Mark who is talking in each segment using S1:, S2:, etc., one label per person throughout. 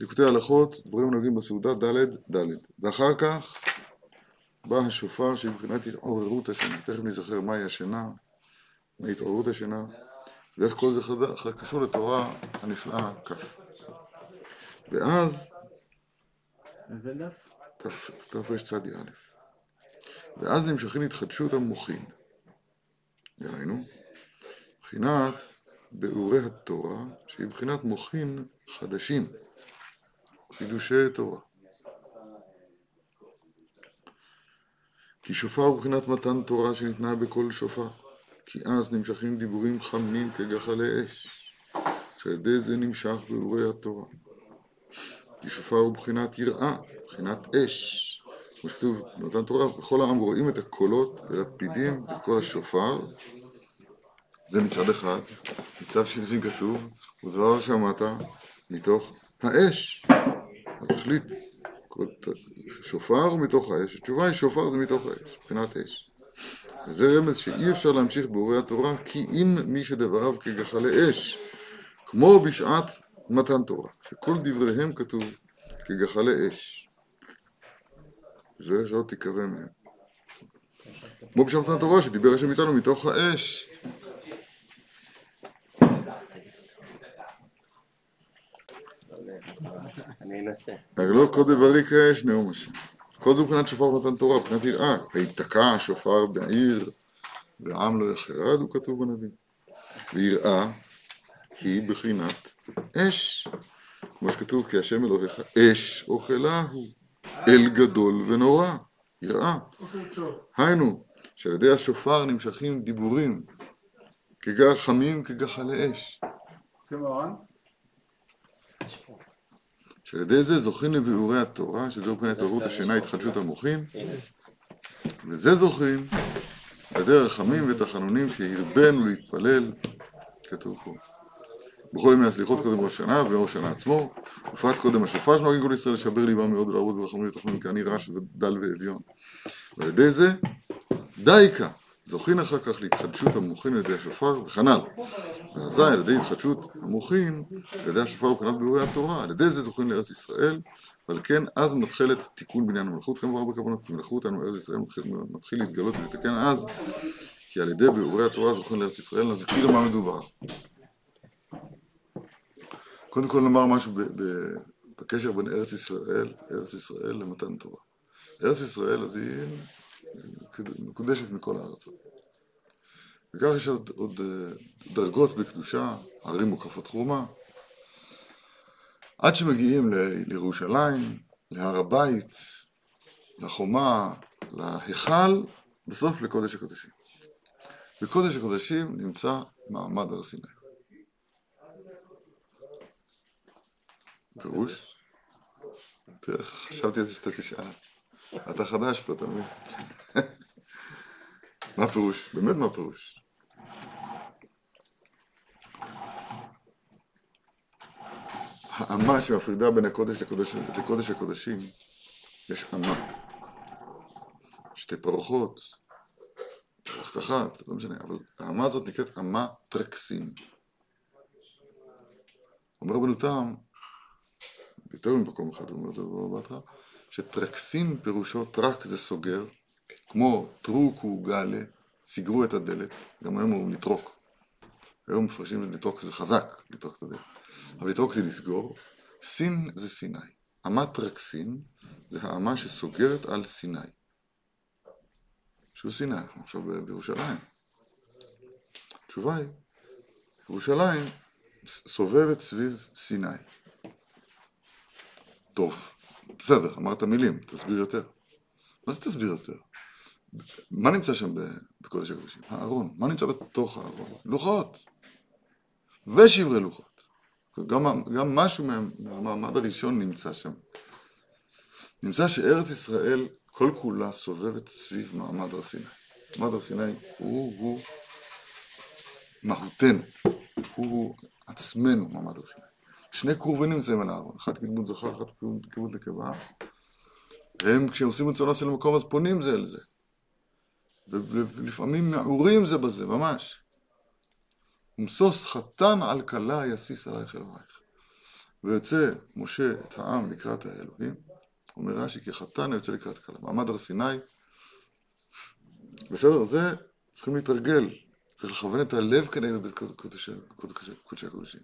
S1: ליקוטי הלכות, דברים הנוגעים בסעודה ד' ד'. ואחר כך בא השופר שמבחינת התעוררות השינה. תכף נזכר מהי השינה, מהי התעוררות השינה, ואיך כל זה חד... קשור לתורה הנפלאה כ'. ואז... תרצ"א. ואז נמשכים התחדשות המוחין. דהיינו, מבחינת ביאורי התורה, שהיא מבחינת מוחין חדשים, חידושי תורה. כי שופר הוא מבחינת מתן תורה שניתנה בקול שופר, כי אז נמשכים דיבורים חמים כגחלי אש, שעל ידי זה נמשך ביאורי התורה. כי שופר הוא מבחינת יראה, מבחינת אש, כמו שכתוב במתן תורה, וכל העם רואים את הקולות ולפידים את קול השופר, זה מצד אחד, מצד שני כתוב, ודבר שמעת מתוך האש. אז תחליט, שופר מתוך האש, התשובה היא שופר זה מתוך האש, מבחינת אש. וזה רמז שאי אפשר להמשיך באורי התורה, כי אם מי שדבריו כגחלי אש, כמו בשעת מתן תורה, שכל דבריהם כתוב כגחלי אש. זה שלא תיקווה מהם. כמו בשעת מתן תורה, שדיבר השם איתנו מתוך האש.
S2: אני אנסה.
S1: לא כל דברי כאש נאום השם. כל זה מבחינת שופר ונתן תורה, מבחינת יראה. ויתקע השופר בעיר, ועם לא יחרד, הוא כתוב בנביא. ויראה היא בחינת אש. כמו שכתוב, כי השם אלוהיך אש אוכלה הוא, אל גדול ונורא, יראה. היינו, שעל ידי השופר נמשכים דיבורים, כגר חמים כגחלי אש. שעל ידי זה זוכים לביאורי התורה, שזהו פני התעוררות השינה, התחדשות המוחים, וזה זוכים על ידי ותחנונים שהרבנו להתפלל, כתוב פה. בכל ימי הסליחות קודם ראש שנה ויום השנה עצמו, ופרט קודם השופר שנוהגים כל ישראל לשבר ליבם מאוד ולעבוד ברחמים ותחנונים כעני רעש ודל ואביון. ועל ידי זה דייקה זוכין אחר כך להתחדשות המוחין על ידי השופר וכנ"ל. ואזי על ידי התחדשות המוחין על ידי השופר וכנ"ל ביאורי התורה, על ידי זה זוכין לארץ ישראל, ועל כן אז מתחילת תיקון בניין המלכות כמובן בכוונות, כי מלכות לנו ארץ ישראל מתחיל, מתחיל להתגלות ולתקן אז, כי על ידי ביאורי התורה זוכין לארץ ישראל, נזכיר מה מדובר. קודם כל נאמר משהו בקשר בין ארץ ישראל, ארץ ישראל למתן תורה. ארץ ישראל אז היא מקודשת מכל הארצות. וכך יש עוד, עוד אה, דרגות בקדושה, ערים מוקפות חומה, עד שמגיעים ל, לירושלים, להר הבית, לחומה, להיכל, בסוף לקודש הקודשים. בקודש הקודשים נמצא מעמד הר סיני. פירוש? חשבתי על זה שאתה תשאל. אתה חדש פה, אתה מבין? מה הפירוש? באמת מה הפירוש? האמה שמפרידה בין הקודש לקודש, לקודש הקודשים, יש אמה. שתי פרוחות, פרוכת אחת, לא משנה, אבל האמה הזאת נקראת אמה טרקסין. אומר רבנו תם, יותר ממקום אחד, הוא אומר את זה בהתחלה, שטרקסין פירושו טרק זה סוגר, כמו טרוקו גלי, סיגרו את הדלת, גם היום אומרים לטרוק. היום מפרשים לטרוק זה חזק, לטרוק את הדלת. אבל לטרוק זה לסגור. סין זה סיני. אמת טרקסין זה האמה שסוגרת על סיני. שהוא סיני, אנחנו עכשיו בירושלים. התשובה היא, ירושלים סובבת סביב סיני. טוב, בסדר, אמרת מילים, תסביר יותר. מה זה תסביר יותר? מה נמצא שם בקודש הקודשים? הארון. מה נמצא בתוך הארון? לוחות. ושברי לוחות. גם, גם משהו מהמעמד הראשון נמצא שם. נמצא שארץ ישראל כל כולה סובבת סביב מעמד הר סיני. מעמד הר סיני הוא, הוא מהותנו, הוא עצמנו מעמד הר סיני. שני קרובים נמצאים על הארון, אחד כדמות זכר, אחד כדמות נקבה. והם כשעושים רצונו של המקום אז פונים זה אל זה. ולפעמים מעורים זה בזה, ממש. ומשוש חתן על כלה יסיס עלייך אלוהיך. ויוצא משה את העם לקראת האלוהים, אומר רש"י כי חתן יוצא לקראת כלה. מעמד הר סיני, בסדר, זה צריכים להתרגל, צריך לכוון את הלב כנגד קודשי הקודשים.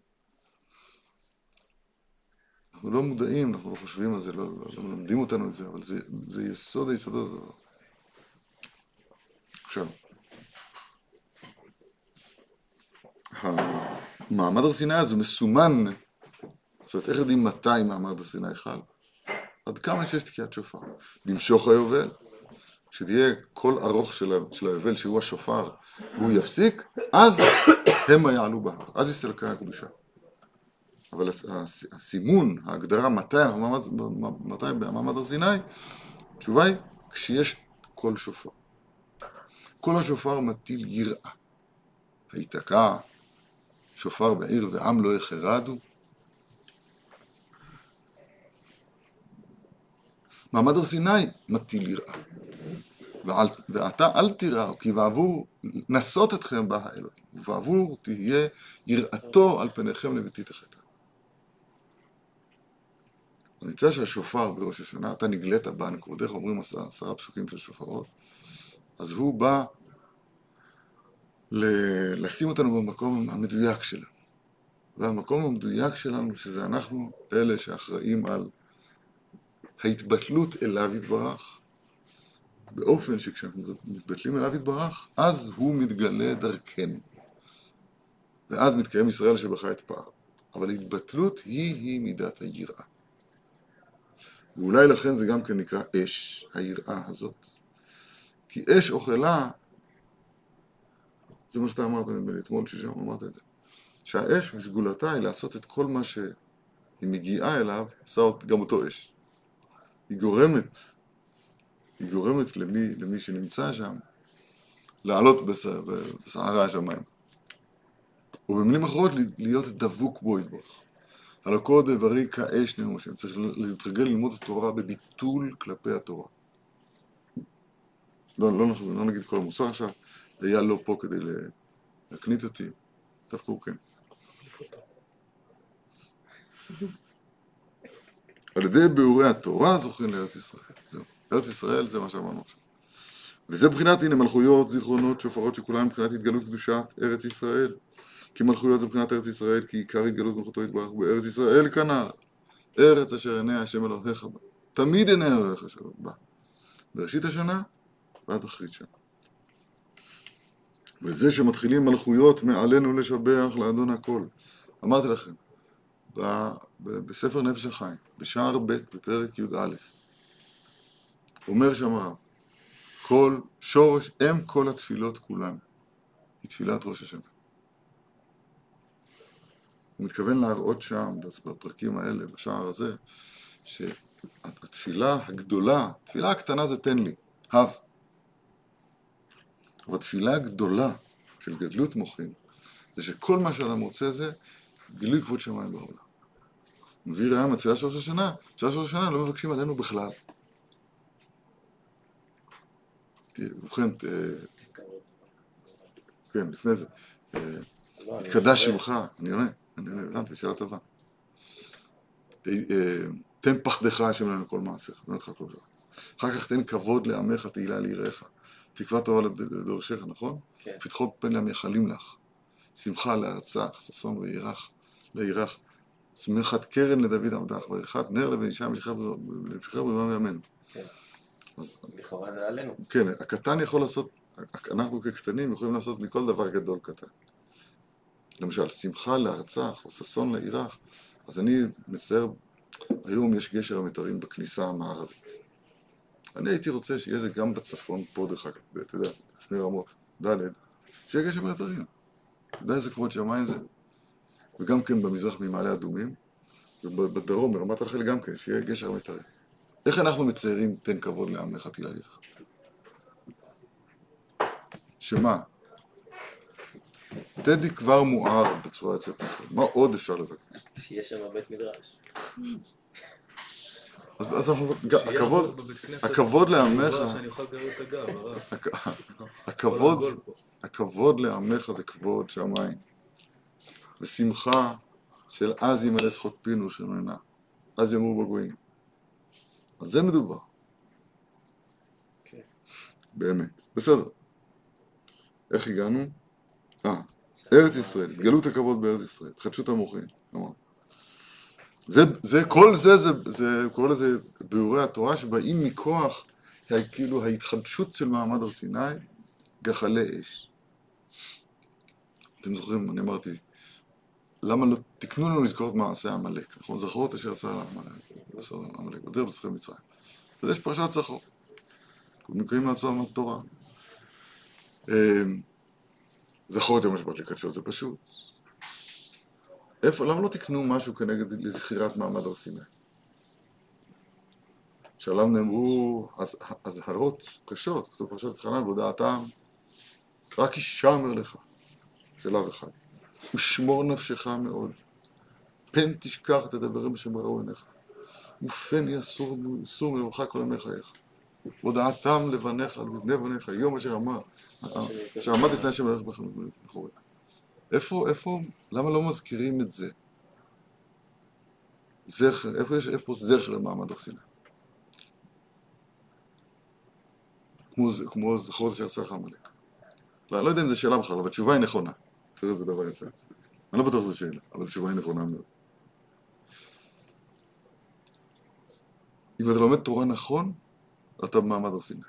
S1: אנחנו לא מודעים, אנחנו לא חושבים על זה, לא, לא, לא מלמדים אותנו את זה, אבל זה, זה יסוד היסודות הדבר. עכשיו, המעמד הר סיני הזה מסומן, זאת אומרת, איך יודעים מתי מעמד הר סיני חל? עד כמה שיש תקיעת שופר. במשוך היובל, כשתהיה קול ארוך של היובל, שהוא השופר, והוא יפסיק, אז הם יעלו בה, אז יסתלקה הקדושה. אבל הסימון, ההגדרה מתי, מתי במעמד הר סיני, התשובה היא כשיש קול שופר. קול השופר מטיל יראה. היתקע שופר בעיר ועם לא יחרדו. מעמד הר סיני מטיל יראה. ואל, ואתה אל תיראו, כי בעבור נסות אתכם בא האלוהים, ובעבור תהיה יראתו על פניכם לבתית החטא. נמצא שהשופר בראש השנה, אתה נגלית בה, נקודך אומרים עשרה פסוקים של שופרות, אז הוא בא לשים אותנו במקום המדויק שלנו. והמקום המדויק שלנו, שזה אנחנו אלה שאחראים על ההתבטלות אליו יתברך, באופן שכשאנחנו מתבטלים אליו יתברך, אז הוא מתגלה דרכנו. ואז מתקיים ישראל שבכה את פער. אבל התבטלות היא-היא מידת היראה. ואולי לכן זה גם כן נקרא אש, היראה הזאת. כי אש אוכלה, זה מה שאתה אמרת נדמה לי, אתמול ששם אמרת את זה, שהאש מסגולתה היא לעשות את כל מה שהיא מגיעה אליו, עושה גם אותו אש. היא גורמת, היא גורמת למי, למי שנמצא שם לעלות בסערה השמיים. ובמילים אחרות להיות דבוק בו יתברך. על הכל דברי כאש נאום השם. צריך להתרגל ללמוד את התורה בביטול כלפי התורה. לא, לא, לא נגיד כל המוסר עכשיו, אייל לא פה כדי להקנית אותי, דווקא הוא כן. על ידי ביאורי התורה זוכרים לארץ ישראל. זהו. ארץ ישראל זה מה שאמרנו עכשיו. וזה מבחינת הנה מלכויות, זיכרונות, שופרות שכולם מבחינת התגלות קדושת ארץ ישראל. כי מלכויות זה מבחינת ארץ ישראל, כי עיקר התגלות מלכותו יתברך בארץ ישראל כנ"ל. ארץ אשר עיני השם אלוהיך בה. תמיד עיני אלוהיך בה. בראשית השנה ועד אחרית שנה. וזה שמתחילים מלכויות מעלינו לשבח לאדון הכל. אמרתי לכם, בספר נפש החיים, בשער ב' בפרק י"א, אומר שם הרב, כל שורש, אם כל התפילות כולן, היא תפילת ראש השנה. הוא מתכוון להראות שם, בפרקים האלה, בשער הזה, שהתפילה הגדולה, התפילה הקטנה זה תן לי, הב. אבל התפילה הגדולה של גדלות מוחין, זה שכל מה שאדם רוצה זה גילוי כבוד שמיים בעולם. מביא ראיה מהתפילה של ראש השנה, תפילה של ראש השנה לא מבקשים עלינו בכלל. ובכן, כן, לפני זה, התקדש שמך, אני עונה. אני הבנתי, שאלה טובה. אה, אה, תן פחדך השם לנו כל מעשיך, באמת לך כל שעה. אחר כך תן כבוד לעמך, תהילה ליראיך. תקווה טובה לדורשיך, נכון? כן. פתחו פן למייחלים לך. שמחה לארצך, ששון וירח, לירח. צמיחת קרן לדוד עמדך, ועריכת נר לבן אישה משכב ברימה מימינו.
S2: כן. אז לכאורה זה עלינו.
S1: כן, הקטן יכול לעשות, אנחנו כקטנים יכולים לעשות מכל דבר גדול קטן. למשל, שמחה לארצך או ששון לעירך, אז אני מצייר, היום יש גשר המתרים בכניסה המערבית. אני הייתי רוצה שיהיה זה גם בצפון, פה דרך אגב, אתה יודע, לפני רמות, ד', שיהיה גשר המתרים. אתה יודע איזה כבוד שמיים זה? וגם כן במזרח ממעלה אדומים, ובדרום, ברמת רחל גם כן, שיהיה גשר המתרים. איך אנחנו מציירים תן כבוד לעמך תהילה לך? שמה? טדי כבר מואר בצורה יוצאת מכלל. מה עוד אפשר לבקש?
S2: שיהיה שם בית מדרש.
S1: אז אנחנו, הכבוד, הכבוד לעמך, הכבוד, הכבוד לעמך זה כבוד שמיים, ושמחה של אז ימלא שחוק פינו של מנה, אז יאמרו בגויים. על זה מדובר.
S2: כן.
S1: באמת. בסדר. איך הגענו? אה, ארץ ישראל, התגלות הכבוד בארץ ישראל, התחדשות המוחין, אמרנו. זה, זה, כל זה, זה, זה, קורא לזה ביאורי התורה שבאים מכוח, כאילו ההתחדשות של מעמד הר סיני, גחלי אש. אתם זוכרים, אני אמרתי, למה לא תקנו לנו לזכור את מעשה עמלק, נכון? זכרו את אשר עשה עמלק, בדרך בזכר מצרים. אז יש פרשת זכור. מקרים לעצמם התורה. זכור את יום השבת לקדשו, זה פשוט. איפה, למה לא תקנו משהו כנגד לזכירת מעמד הר סיני? שעליו נאמרו אזהרות קשות, כתוב פרשת חנן, בהודעתם, רק ישמר לך, זה לאו אחד. ושמור נפשך מאוד. פן תשכח תדברים בשם ראו עיניך. ופן יסור מלבך כל ימי חייך. הודעתם לבניך, לבני בניך, יום אשר אמר, אשר עמד לפני השם הולך בחורי. איפה, איפה, למה לא מזכירים את זה? זכר, איפה יש, איפה זכר למעמד הר סיני? כמו, כמו זכור זה שעשה לך עמלק. לא, לא יודע אם זו שאלה בכלל, אבל התשובה היא נכונה. תראה איזה דבר יפה. אני לא בטוח שזו שאלה, אבל התשובה היא נכונה מאוד. אם אתה לומד תורה נכון, אתה במעמד הר סיני.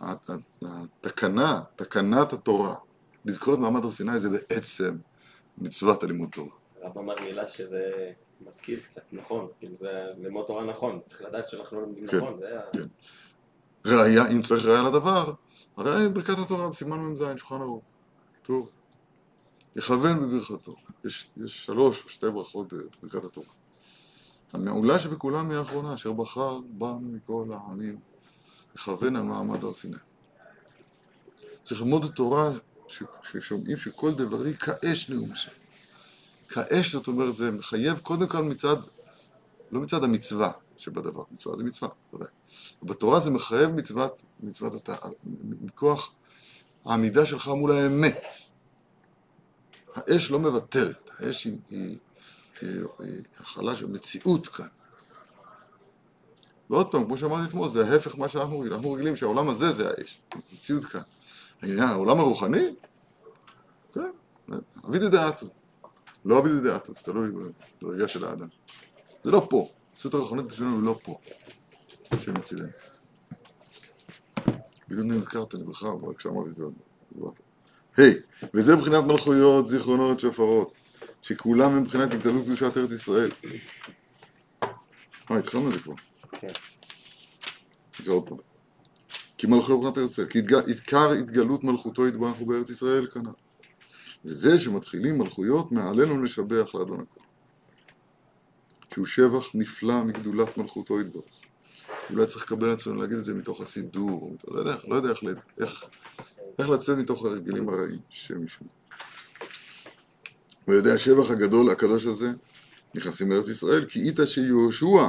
S1: התקנה, תקנת התורה, לזכור את מעמד הר סיני זה בעצם מצוות הלימוד תורה.
S2: הרב אמר מילה שזה מתקיל קצת, נכון, כאילו זה ללמוד תורה נכון, צריך לדעת שאנחנו לא לומדים
S1: כן,
S2: נכון, זה.
S1: כן. ראיה, אם צריך ראיה לדבר, הראיה היא ברכת התורה בסימן מ"ז, שולחן ערוך. טוב. יכוון בברכתו. יש, יש שלוש או שתי ברכות בברכת התורה. המעולה שבכולם היא האחרונה, אשר בחר בנו מכל העמים, לכוון על מעמד הר סיני. צריך ללמוד תורה ששומעים שכל דברי כאש נאום השם. כאש זאת אומרת זה מחייב קודם כל מצד, לא מצד המצווה שבדבר, מצווה זה מצווה, בוודאי. בתורה זה מחייב מצוות, מצוות אותה, מכוח העמידה שלך מול האמת. האש לא מוותרת, האש היא, היא, היא, היא הכלה של מציאות כאן. ועוד פעם, כמו שאמרתי אתמול, זה ההפך מה שאנחנו רגילים. אנחנו רגילים שהעולם הזה זה האש, מציאות כאן. העניין, העולם הרוחני, כן, אבידי דעתו. לא אבידי דעתו, זה תלוי בדרגה של האדם. זה לא פה, המציאות הרוחנית בשבילנו היא לא פה, השם יצילנו. בדיוק נזכרת, אני בכלל, אבל כשאמרתי את זה אז דיברת. היי, וזה מבחינת מלכויות, זיכרונות, שופרות, שכולם מבחינת התגלות קדושת ארץ ישראל. אה, התחלנו את זה כבר.
S2: כן.
S1: נקרא עוד פעם. כי מבחינת ארץ ישראל, כי עיקר התגלות מלכותו יתברך הוא בארץ ישראל כנ"ל. וזה שמתחילים מלכויות מעלינו לשבח לאדון הכל. שהוא שבח נפלא מגדולת מלכותו יתברך. אולי צריך לקבל אצלנו להגיד את זה מתוך הסידור, או מתוך- לא יודע, לא יודע איך, איך, איך לצאת מתוך הרגלים הרעים, שם ישמע. ויודע השבח הגדול, הקדוש הזה, נכנסים לארץ ישראל, כי איתה שיהושע,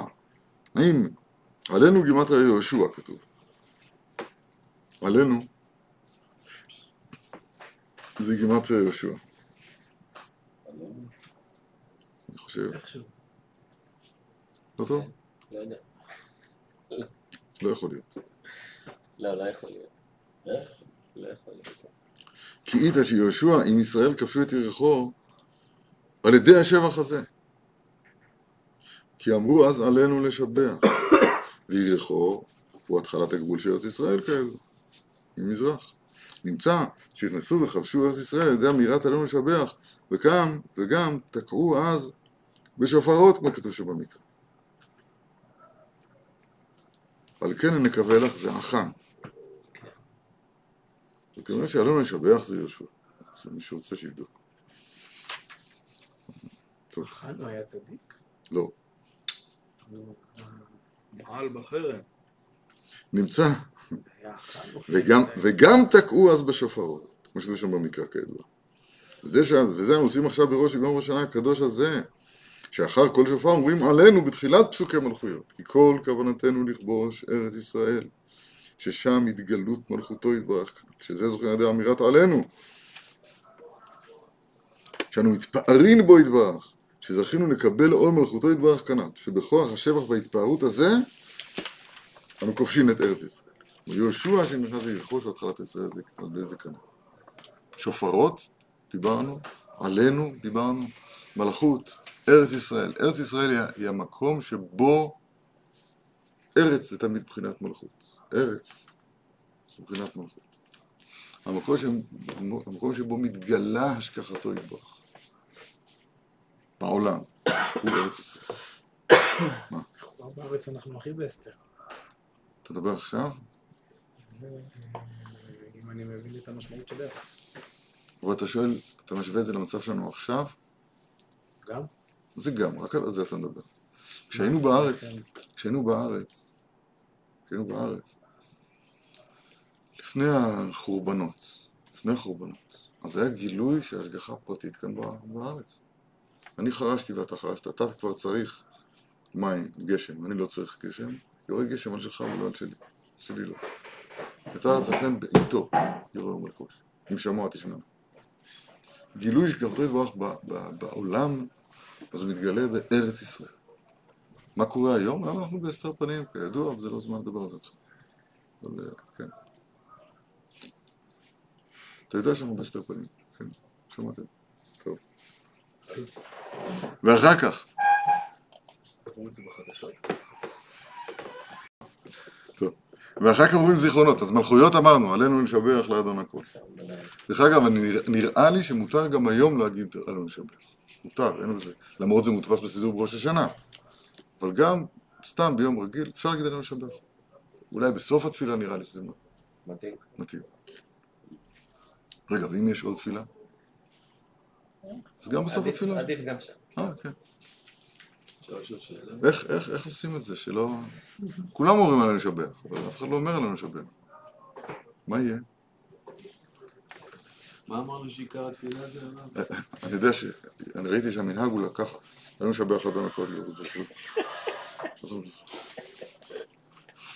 S1: האם עלינו גימטריה יהושע כתוב. עלינו זה גימטריה יהושע. אני חושב. לא טוב?
S2: לא יודע.
S1: לא יכול להיות.
S2: לא, לא יכול להיות.
S3: איך?
S2: לא יכול להיות.
S1: כי איתה שיהושע עם ישראל כבשו את יריחו על ידי השבח הזה. כי אמרו אז עלינו לשבח. ויריחו הוא התחלת הגבול של ארץ ישראל כידוע, ממזרח. נמצא שנכנסו וכבשו ארץ ישראל על ידי אמירת עלינו לשבח, וגם, וגם תקעו אז בשופרות, כמו כתוב שבמקרא. על כן אני נקווה לך זה החם. זאת אומרת שעלינו לשבח זה יהושע. אז מי שרוצה שיבדוק. טוב,
S3: חנו היה צדיק?
S1: לא.
S3: מעל בחרם.
S1: נמצא. וגם, וגם תקעו אז בשופרות, כמו שזה שם במקרא כידוע. וזה, ש... וזה אנחנו עושים עכשיו בראש יום ראש השנה הקדוש הזה, שאחר כל שופר אומרים עלינו בתחילת פסוקי מלכויות, כי כל כוונתנו לכבוש ארץ ישראל, ששם התגלות מלכותו יתברך, שזה זוכר על ידי אמירת עלינו. שאנו מתפארים בו יתברך, שזכינו לקבל עול מלכותו יתברך כנ"ל, שבכוח השבח וההתפארות הזה, אנו כובשים את ארץ ישראל. ויהושע שנכנס לרכוש התחלת ישראל על ידי זה כנ"ל. שופרות, דיברנו, עלינו, דיברנו, מלכות, ארץ ישראל. ארץ ישראל היא, היא המקום שבו ארץ זה תמיד מבחינת מלכות. ארץ זה מבחינת מלכות. המקום, ש... המקום שבו מתגלה השגחתו יתברך. בעולם, הוא ארץ ישראל. מה?
S3: כבר בארץ אנחנו הכי באסתר.
S1: אתה מדבר עכשיו?
S3: אם אני מבין את המשמעות של ארץ.
S1: אבל אתה שואל, אתה משווה את זה למצב שלנו עכשיו?
S3: גם?
S1: זה גם, רק על זה אתה מדבר. כשהיינו בארץ, כשהיינו בארץ, כשהיינו בארץ, לפני החורבנות, לפני החורבנות, אז היה גילוי של השגחה פרטית כאן בארץ. אני חרשתי ואתה חרשת, אתה כבר צריך מים, גשם, אני לא צריך גשם, יורד גשם על שלך ולא על שלי, שלי לא. אתה אצלכם בעיתו יורה ומלכוש, אם שמוע תשמע. גילוי שכבתו יתברך בעולם, אז הוא מתגלה בארץ ישראל. מה קורה היום? היום אנחנו בהסתר פנים, כידוע, וזה לא זמן לדבר על זה עכשיו. אבל כן. אתה יודע שאנחנו בהסתר פנים, כן, שמעתם. טוב. ואחר כך. טוב. ואחר כך אומרים זיכרונות, אז מלכויות אמרנו, עלינו לשבח לאדון הכל. דרך אגב, נראה לי שמותר גם היום להגיד עלינו לשבח. מותר, אין בזה. למרות זה מודפס בסידור בראש השנה. אבל גם, סתם ביום רגיל, אפשר להגיד עלינו לשבח. אולי בסוף התפילה נראה לי שזה
S2: מתאים.
S1: מתאים. רגע, ואם יש עוד תפילה? אז גם בסוף התפילה.
S2: עדיף גם שם.
S1: אה, כן. איך, איך, איך עושים את זה? שלא... כולם אומרים עלינו לשבח, אבל אף אחד לא אומר עלינו לשבח. מה יהיה?
S3: מה אמרנו שעיקר התפילה זה? עליו?
S1: אני יודע ש... אני ראיתי שהמנהג הוא לקח, עלינו לשבח לאדון הכל.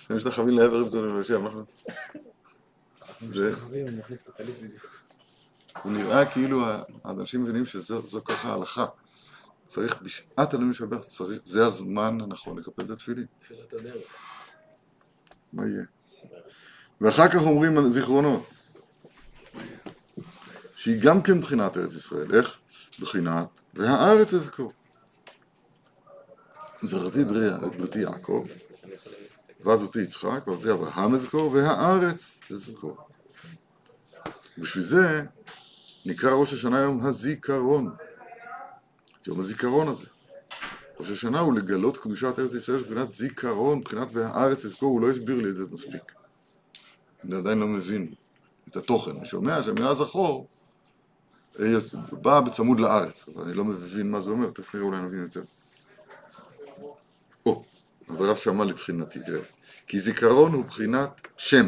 S1: הם משתחווים לעבר רבצון אלוהי, מה אנחנו... זה-
S3: משתחווים, הוא
S1: נראה כאילו האנשים מבינים שזו ככה ההלכה. צריך בשעת עלינו לשבח, צריך, זה הזמן הנכון לקפל את התפילין.
S3: תפילת הדרך.
S1: מה יהיה? ואחר כך אומרים על זיכרונות, שהיא גם כן מבחינת ארץ ישראל, איך? בחינת והארץ אזכור. את בריתי יעקב, ועבדתי יצחק, ועבדתי אברהם אזכור, והארץ אזכור. בשביל זה נקרא ראש השנה יום הזיכרון. את יום הזיכרון הזה. ראש השנה הוא לגלות קדושת ארץ ישראל מבחינת זיכרון, מבחינת והארץ אזכור, הוא לא הסביר לי את זה מספיק. אני עדיין לא מבין את התוכן. אני שומע שהמילה זכור אה, באה בצמוד לארץ, אבל אני לא מבין מה זה אומר, תכף נראה אולי נבין יותר. או, אז הרב שמע לתחינתי, תראה. כי זיכרון הוא בחינת שם.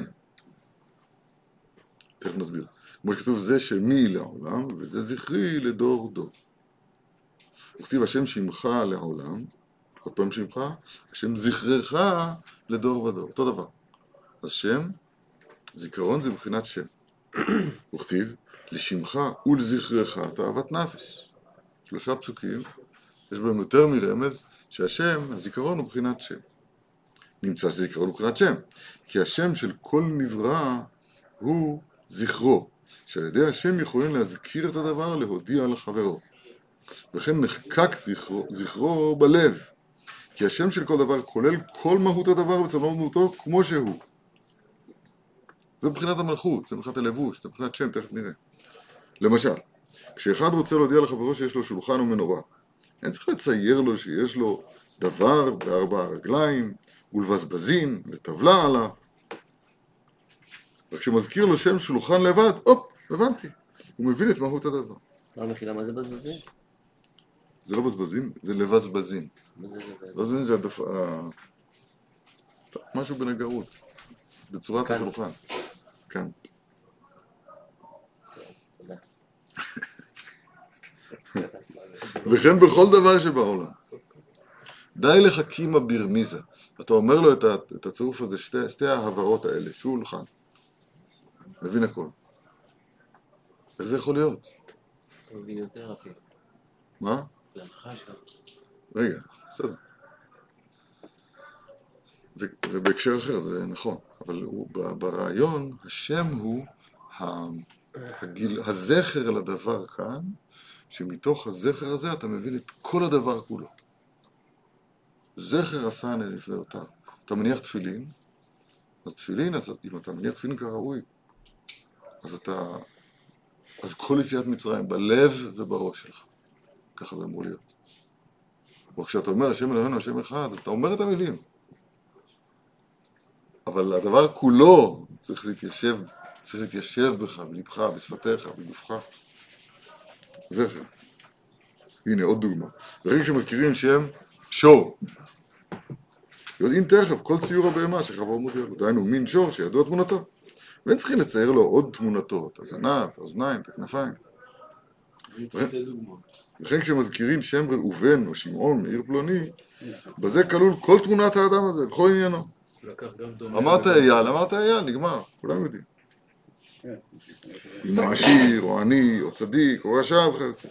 S1: תכף נסביר. כמו שכתוב, זה שמי לעולם, וזה זכרי לדור דור. וכתיב השם שמך לעולם, עוד פעם שמך, השם זכרך לדור ודור, אותו דבר. אז שם, זיכרון זה מבחינת שם. וכתיב, לשמך ולזכרך תאוות נפש. שלושה פסוקים, יש בהם יותר מרמז, שהשם, הזיכרון הוא מבחינת שם. נמצא שזיכרון הוא מבחינת שם, כי השם של כל נברא הוא זכרו, שעל ידי השם יכולים להזכיר את הדבר, להודיע לחברו. וכן נחקק זכרו, זכרו בלב, כי השם של כל דבר כולל כל מהות הדבר וצלמו דמותו כמו שהוא. זה מבחינת המלכות, זה מבחינת הלבוש, זה מבחינת שם, תכף נראה. למשל, כשאחד רוצה להודיע לחברו שיש לו שולחן ומנורה, אין צריך לצייר לו שיש לו דבר בארבע רגליים, ולבזבזים, וטבלה עליו. רק כשמזכיר לו שם שולחן לבד, הופ, הבנתי. הוא מבין את מהות הדבר.
S2: לא המחילה, מה זה בזבזים?
S1: זה לא בזבזים, זה לבזבזים.
S2: מה זה לבזבזים?
S1: בזבזים זה הדפ... ה- סתם, משהו בנגרות, בצורת
S2: כאן.
S1: השולחן. כאן. וכן בכל דבר שבעולם. די לך קימה ברמיזה. אתה אומר לו את, הצירוף הזה, שתי, שתי ההברות האלה, שולחן. מבין הכל. איך זה יכול להיות?
S3: הוא מבין יותר אפילו.
S1: מה?
S3: זה הנחש גם.
S1: רגע, בסדר. זה, זה בהקשר אחר, זה נכון, אבל הוא, ברעיון, השם הוא הגיל, הזכר לדבר כאן, שמתוך הזכר הזה אתה מבין את כל הדבר כולו. זכר עשני לפאותיו. אתה מניח תפילין, אז תפילין, אז אם אתה מניח תפילין כראוי, אז אתה... אז כל יציאת מצרים, בלב ובראש שלך. ככה זה אמור להיות. או כשאתה אומר השם אלוהינו השם אחד, אז אתה אומר את המילים. אבל הדבר כולו צריך להתיישב, צריך להתיישב בך, בלבך, בשפתיך, בגופך. זכר. הנה עוד דוגמה. ברגע שמזכירים שם שור, יודעים תכף כל ציור הבהמה שחבר מודיע לו, דהיינו מין שור שידוע תמונתו. ואין צריכים לצייר לו עוד תמונתו, את הזנב, את האוזניים, את הכנפיים. וכן כשמזכירים שם ראובן או שמעון מעיר פלוני, בזה כלול כל תמונת האדם הזה וכל עניינו. אמרת אייל, אמרת אייל, נגמר, כולם יודעים. אם הוא עשיר, או עני, או צדיק, או רשע וכיוצא.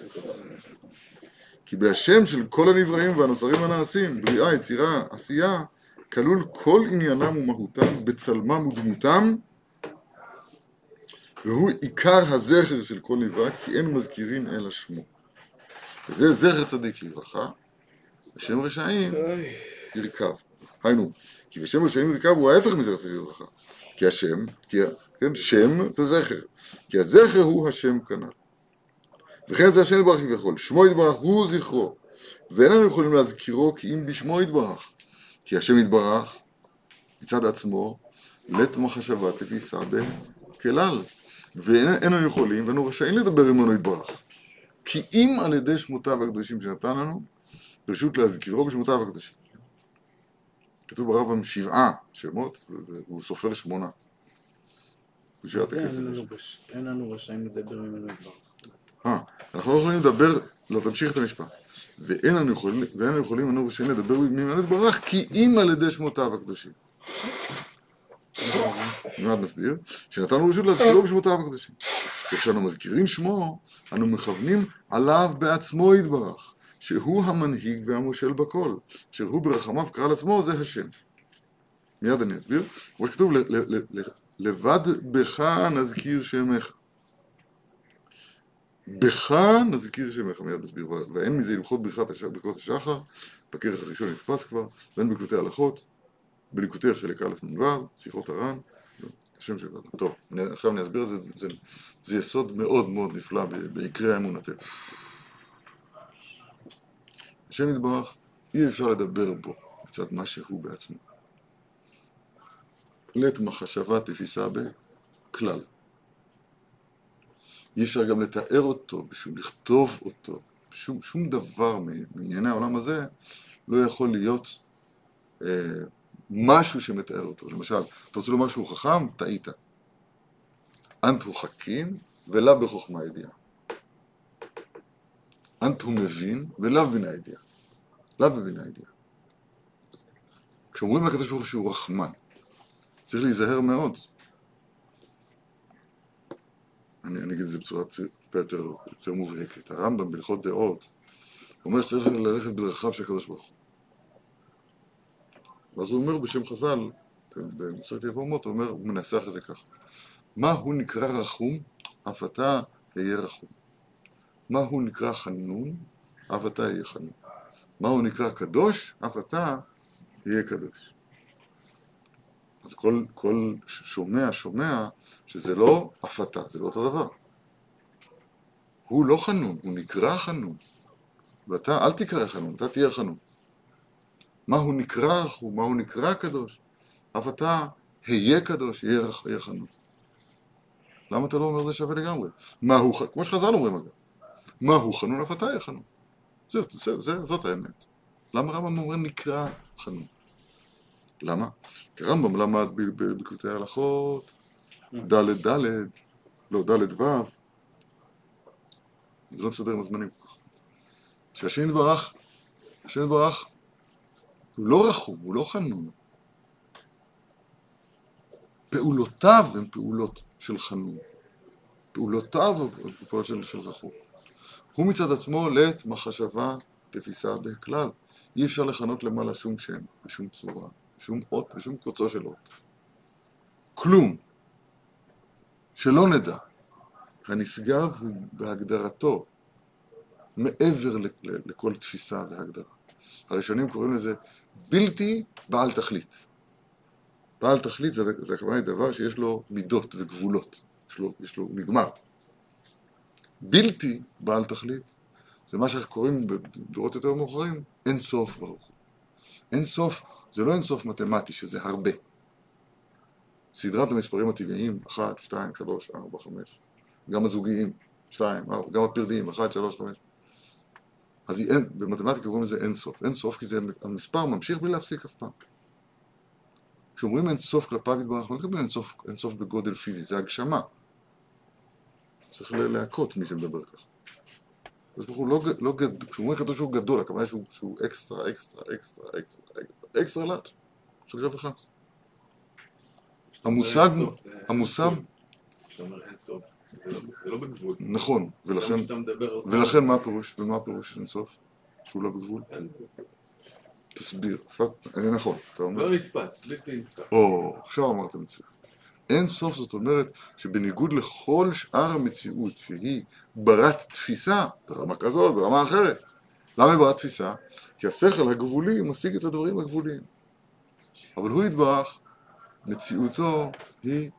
S1: כי בהשם של כל הנבראים והנוצרים הנעשים, בריאה, יצירה, עשייה, כלול כל עניינם ומהותם, בצלמם ודמותם, והוא עיקר הזכר של כל נברא, כי אין מזכירין אלא שמו. וזה זכר צדיק לברכה, ושם רשעים ירכב. היינו, כי בשם רשעים ירכב הוא ההפך מזכר צדיק לברכה. כי השם, כי, כן, שם וזכר. כי הזכר הוא השם כנ"ל. וכן זה השם יתברך כביכול, שמו יתברך הוא זכרו, ואין לנו יכולים להזכירו כי אם בשמו יתברך. כי השם יתברך מצד עצמו, לית מחשבה תפיסה בכלל. לנו יכולים ואנו רשאים לדבר עמנו יתברך. כי אם על ידי שמותיו הקדושים שנתן לנו, רשות להזכירו בשמותיו הקדושים. כתוב ברמב"ם שבעה שמות, והוא סופר שמונה. קושיית
S4: כן,
S1: הכסף.
S4: אין לנו רש- אין לנו רשאים לדבר ממנו יתברך.
S1: אה, אנחנו לא יכולים לדבר, לא, תמשיך את המשפט. ואין לנו יכולים, ואין לנו יכולים, אנו רשאים לדבר ממנו יתברך, כי אם על ידי שמותיו הקדושים. מיד נסביר, שנתנו רשות להזכירו בשמותיו הקדושים. וכשאנו מזכירים שמו, אנו מכוונים עליו בעצמו יתברך, שהוא המנהיג והמושל בכל, אשר הוא ברחמיו קרא לעצמו זה השם. מיד אני אסביר. כמו שכתוב, "ל- ל- ל- ל- לבד בך נזכיר שמך. בך נזכיר שמך, מיד נסביר, "ו- ואין מזה הלכות ברכת השחר, ברכות השחר, בכרך הראשון נתפס כבר, ואין בליקוטי הלכות, בליקוטי חלק א' נ"ו, שיחות הר"ן, השם של אדם. טוב, אני, עכשיו אני אסביר את זה, זה, זה יסוד מאוד מאוד נפלא בעיקרי אמונתנו. השם יתברך, אי אפשר לדבר בו מצד מה שהוא בעצמו. לית מחשבה תפיסה בכלל. אי אפשר גם לתאר אותו, בשום, לכתוב אותו, שום, שום דבר מענייני העולם הזה לא יכול להיות אה, משהו שמתאר אותו. למשל, אתה רוצה לומר שהוא חכם? טעית. אנט הוא חכים ולאו בחוכמה ידיעה. אנט הוא מבין ולאו בינה ידיעה. לאו בבינה ידיעה. כשאומרים לקדוש ברוך הוא שהוא רחמן, צריך להיזהר מאוד. אני, אני אגיד את זה בצורה יותר, יותר מובהקת. הרמב"ם בהלכות דעות אומר שצריך ללכת בדרכיו של הקדוש ברוך הוא. ואז הוא אומר בשם חז"ל, במסכת יבמות, הוא אומר, הוא מנסח את זה ככה. מה הוא נקרא רחום, אף אתה היה רחום. מה הוא נקרא חנון, אף אתה יהיה חנון. מה הוא נקרא קדוש, אף אתה יהיה קדוש. אז כל, כל שומע שומע שזה לא אף אתה, זה לא אותו דבר. הוא לא חנון, הוא נקרא חנון. ואתה אל תקרא חנון, אתה תהיה חנון. מה הוא נקרא רחום, מה הוא נקרא קדוש, אף אתה היה קדוש, יהיה חנון. למה אתה לא אומר זה שווה לגמרי? מה הוא, כמו שחז"ל אומרים אגב, מה הוא חנון, אף אתה יהיה חנון. זה, זה, זה, זאת האמת. למה רמב"ם אומר נקרא חנון? למה? כי רמב"ם למד בקבוצי ההלכות, ד' ד', לא ד' ו', זה לא מסתדר עם הזמנים כל כך. שהשם יתברך, השם יתברך, הוא לא רחום, הוא לא חנון. פעולותיו הן פעולות של חנון. פעולותיו הן פעולות של, של רחום. הוא מצד עצמו לית מחשבה תפיסה בכלל. אי אפשר לכנות למעלה שום שם, בשום צורה, בשום אות, בשום קוצו של אות. כלום. שלא נדע. הנשגב הוא בהגדרתו מעבר לכל תפיסה והגדרה. הראשונים קוראים לזה בלתי בעל תכלית. בעל תכלית זה, זה הכוונה היא דבר שיש לו מידות וגבולות, יש לו, יש לו נגמר. בלתי בעל תכלית זה מה שאנחנו קוראים בדורות יותר מאוחרים אין סוף ברוך הוא. אין סוף זה לא אין סוף מתמטי שזה הרבה. סדרת המספרים הטבעיים 1, 2, 3, 4, 5 גם הזוגיים 2, 4, גם הפרדיים 1, 3, 5 אז היא אין, במתמטיקה קוראים לזה אין סוף. אין סוף כי זה המספר ממשיך בלי להפסיק אף פעם. כשאומרים אין סוף כלפיו יתברך, לא מתכוונים אין סוף, אין סוף בגודל פיזי, זה הגשמה. צריך לה- להכות מי שמדבר ככה. אז ברוך הוא לא, לא גדול, כשאומרים הקדוש הוא גדול, הכוונה שהוא, שהוא extra, extra, extra, extra, extra, large, חלילה וחס. המושג, המושג,
S3: כשאתה אומר אין סוף, זה לא- זה לא בגבול.
S1: נכון, ולכן. ולכן מה הפירוש, ומה הפירוש של אין סוף? שהוא לא בגבול?
S3: אין-
S1: תסביר, אני נכון, אתה אומר.
S3: לא נתפס, בלתי נתפס.
S1: או, עכשיו אמרת מצוין. אין סוף זאת אומרת שבניגוד לכל שאר המציאות שהיא ברת תפיסה, ברמה כזאת, ברמה אחרת. למה היא ברת תפיסה? כי השכל הגבולי משיג את הדברים הגבוליים. אבל הוא יתברך, מציאותו היא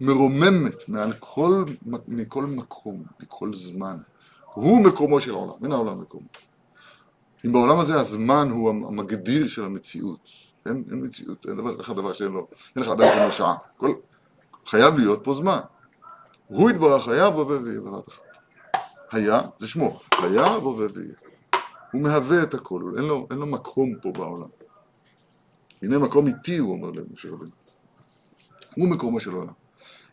S1: מרוממת מעל כל, מכל מקום, מכל זמן. הוא מקומו של העולם, אין העולם מקומו. אם בעולם הזה הזמן הוא המגדיר של המציאות, אין, אין מציאות, אין דבר, לך דבר שאין לו, אין לך אדם לו שעה. כל, חייב להיות פה זמן. הוא יתברך היה והווה ויהיה בבת אחת. היה, זה שמו, היה והווה ויהיה. הוא מהווה את הכל, אין לו, אין לו מקום פה בעולם. הנה מקום איתי, הוא אומר למשה רבנו. הוא מקומו של העולם.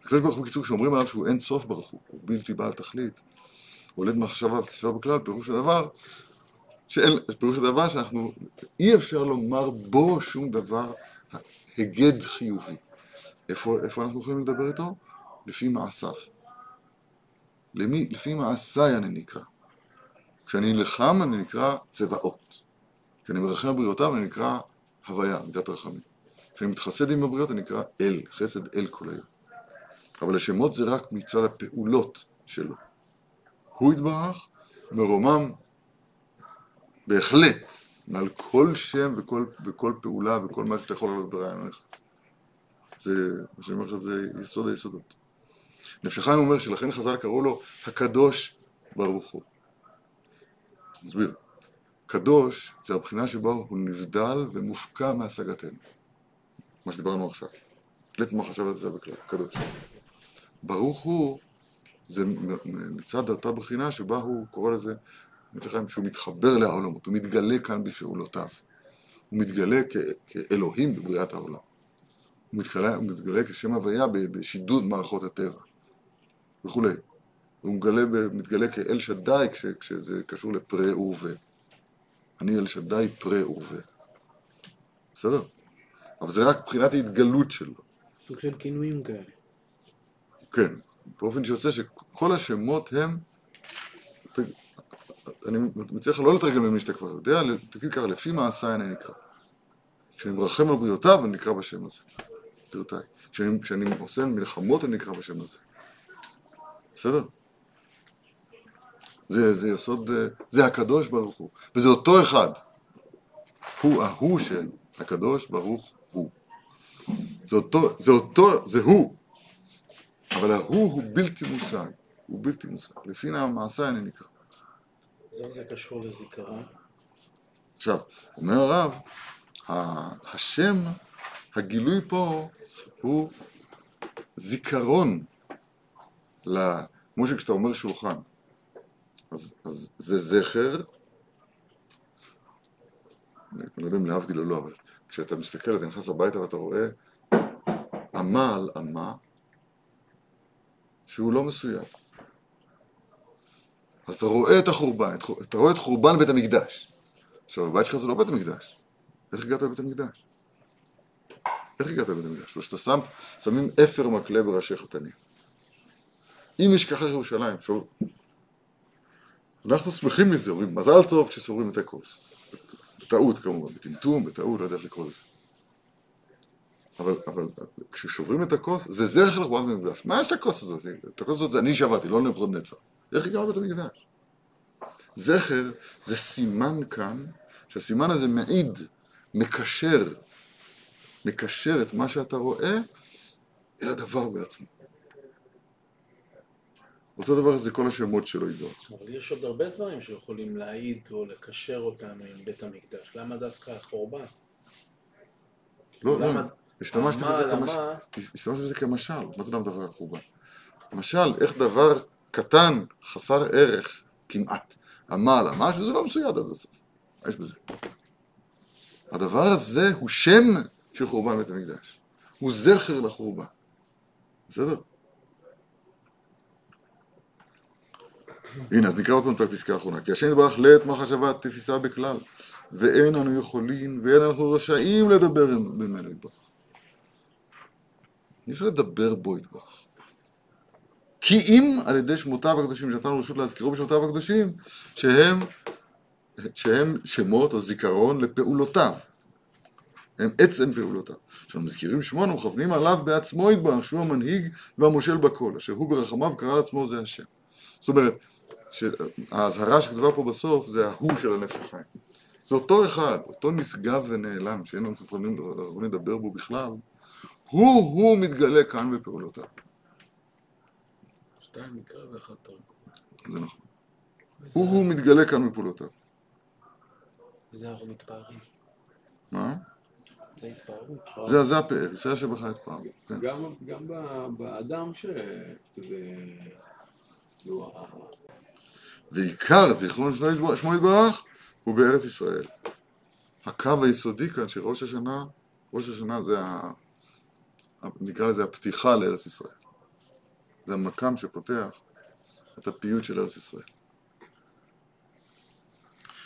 S1: הקדוש ברוך הוא, בקיצור, כשאומרים עליו שהוא אין סוף ברוך הוא, הוא בלתי בעל תכלית, הולד מחשבה ותשפה בכלל, פירוש הדבר, שאין, פירוש הדבר שאנחנו, אי אפשר לומר בו שום דבר היגד חיובי. איפה, איפה אנחנו יכולים לדבר איתו? לפי מעשיו. למי, לפי מעשיי אני נקרא. כשאני נלחם אני נקרא צבאות. כשאני מרחם על בריאותיו אני נקרא הוויה, מידת רחמים. כשאני מתחסד עם הבריות אני נקרא אל, חסד אל כל היום. אבל השמות זה רק מצד הפעולות שלו. הוא יתברך, מרומם בהחלט מעל כל שם וכל, וכל פעולה וכל מה שאתה יכול לעלות ברעיונך. זה, מה שאני אומר עכשיו זה יסוד היסודות. נפש החיים אומר שלכן חז"ל קראו לו הקדוש ברוך הוא. נסביר. קדוש זה הבחינה שבה הוא נבדל ומופקע מהשגתנו. מה שדיברנו עכשיו. לית מה חשב על זה בכלל, קדוש. ברוך הוא זה מצד אותה בחינה שבה הוא קורא לזה, נפש החיים, שהוא מתחבר לעולמות, הוא מתגלה כאן בפעולותיו. הוא מתגלה כאלוהים בבריאת העולם. הוא מתגלה, הוא מתגלה כשם הוויה בשידוד מערכות הטבע וכולי. הוא מתגלה, ב- מתגלה כאל שדי כש, כשזה קשור לפרה ורבה. אני אל שדי פרה ורבה. בסדר? אבל זה רק מבחינת ההתגלות שלו.
S4: סוג של כינויים כאלה.
S1: כן, באופן שיוצא שכל השמות הם, אני מציע לך לא לתרגם למי שאתה כבר יודע, תגיד ככה, לפי מעשיי אני נקרא. כשאני מרחם על בריאותיו, אני נקרא בשם הזה. פרטי. כשאני, כשאני עושה מלחמות, אני נקרא בשם הזה. בסדר? זה, זה יסוד, זה הקדוש ברוך הוא, וזה אותו אחד. הוא ההוא של הקדוש ברוך הוא. זה אותו, זה אותו, זה הוא. אבל ההוא הוא בלתי מושג, הוא בלתי מושג. לפי המעשה אני נקרא.
S4: זה זה קשור לזיכרון.
S1: עכשיו, אומר הרב, השם, הגילוי פה הוא זיכרון, כמו שכשאתה אומר שולחן, אז, אז זה זכר, אני לא יודע אם להבדיל או לא, אבל כשאתה מסתכל, אתה נכנס הביתה ואתה רואה אמה על אמה שהוא לא מסוים. אז אתה רואה את החורבן, את חור- אתה רואה את חורבן בית המקדש. עכשיו, הבית שלך זה לא בית המקדש. איך הגעת לבית המקדש? איך הגעת לבית המקדש? או שאתה שם, שמים אפר מקלה בראשי חתנים. אם ישכחך ירושלים, שוב, אנחנו שמחים מזה, אומרים מזל טוב כשסוגרים את הכוס. בטעות כמובן, בטמטום, בטעות, לא יודע איך לקרוא לזה. אבל, אבל כששוברים את הכוס, זה זרח לחורבן בית המקדש. מה יש לכוס הזאת? את הכוס הזאת זה אני שברתי, לא נבוכדנצר. איך הגענו לבית המקדש? זכר זה סימן כאן, שהסימן הזה מעיד, מקשר, מקשר את מה שאתה רואה אל הדבר בעצמו. אותו דבר זה כל השמות שלו ידעות.
S4: אבל יש עוד הרבה דברים שיכולים להעיד או לקשר אותנו עם בית המקדש. למה דווקא החורבן?
S1: לא, לא,
S4: למה-
S1: השתמשתי בזה כמשל.
S4: למה-
S1: השתמשתי בזה כמשל, מה זה למה דבר החורבן? למשל, איך דבר קטן, חסר ערך, כמעט, עמל, משהו, זה לא מצויד עד הסוף. מה יש בזה? הדבר הזה הוא שם של חורבן בית המקדש. הוא זכר לחורבן. בסדר? הנה, אז נקרא עוד פעם את הפסקה האחרונה. כי השם יתברך לעת מחשבה תפיסה בכלל, ואין אנו יכולים, ואין אנחנו רשאים לדבר ממנו יתברך. אי אפשר לדבר בו יתברך. כי אם על ידי שמותיו הקדושים, שנתנו רשות להזכירו בשמותיו הקדושים, שהם, שהם שמות או זיכרון לפעולותיו. הם עצם פעולותיו. כשאנחנו מזכירים שמו, אנחנו מכוונים עליו בעצמו יתברך, שהוא המנהיג והמושל בכל, אשר הוא ברחמיו קרא לעצמו זה השם. זאת אומרת, שהאזהרה שכתובה פה בסוף זה ההוא של הנפש החיים. זה אותו אחד, אותו נשגב ונעלם, שאין לנו יכולים לדבר בו בכלל, הוא-הוא מתגלה כאן בפעולותיו.
S4: שתיים מקרא ואחד תרגום.
S1: זה נכון. הוא-הוא מתגלה כאן בפעולותיו.
S4: וזה אנחנו מתפארים.
S1: מה?
S4: זה התפארות.
S1: זה, הפאר, ישראל שבך אתפאר. כן.
S3: גם, גם באדם ש...
S1: ועיקר זיכרון שמו יתברך- שמו יתברך הוא בארץ ישראל. הקו היסודי כאן של ראש השנה, ראש השנה זה ה... נקרא לזה הפתיחה לארץ ישראל. זה המקם שפותח את הפיוט של ארץ ישראל.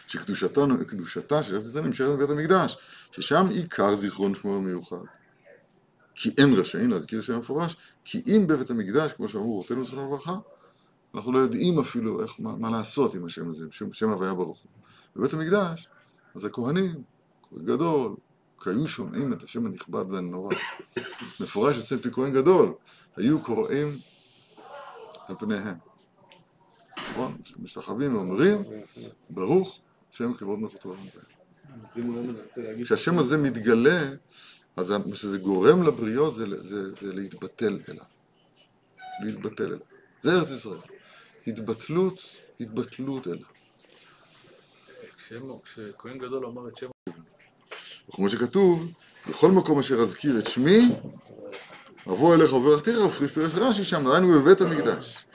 S1: שקדושתה קדושתה של ארץ ישראל נמשכת בבית המקדש, ששם עיקר זיכרון שמו המיוחד. כי אין רשאים להזכיר שם מפורש, כי אם בבית המקדש, כמו שאמרו רבותינו זכרם לברכה, אנחנו לא יודעים אפילו איך, מה, מה לעשות עם השם הזה, שם, שם הוויה ברוך הוא. בבית המקדש, אז הכהנים, כהן גדול, היו שומעים את השם הנכבד והנורא. מפורש אצל פי כהן גדול, היו קוראים על פניהם. נכון? משתחווים ואומרים, ברוך שם כבוד מלכותו לעולם. כשהשם הזה מתגלה, אז מה שזה גורם לבריות זה, זה, זה להתבטל אליו. להתבטל אליו. זה ארץ ישראל. התבטלות, התבטלות אליו.
S5: כשכהן גדול אמר את שם
S1: וכמו שכתוב, בכל מקום אשר אזכיר את שמי, אבוא אליך וברכתיך ופריש פרש רש"י שם, דהיינו בבית המקדש.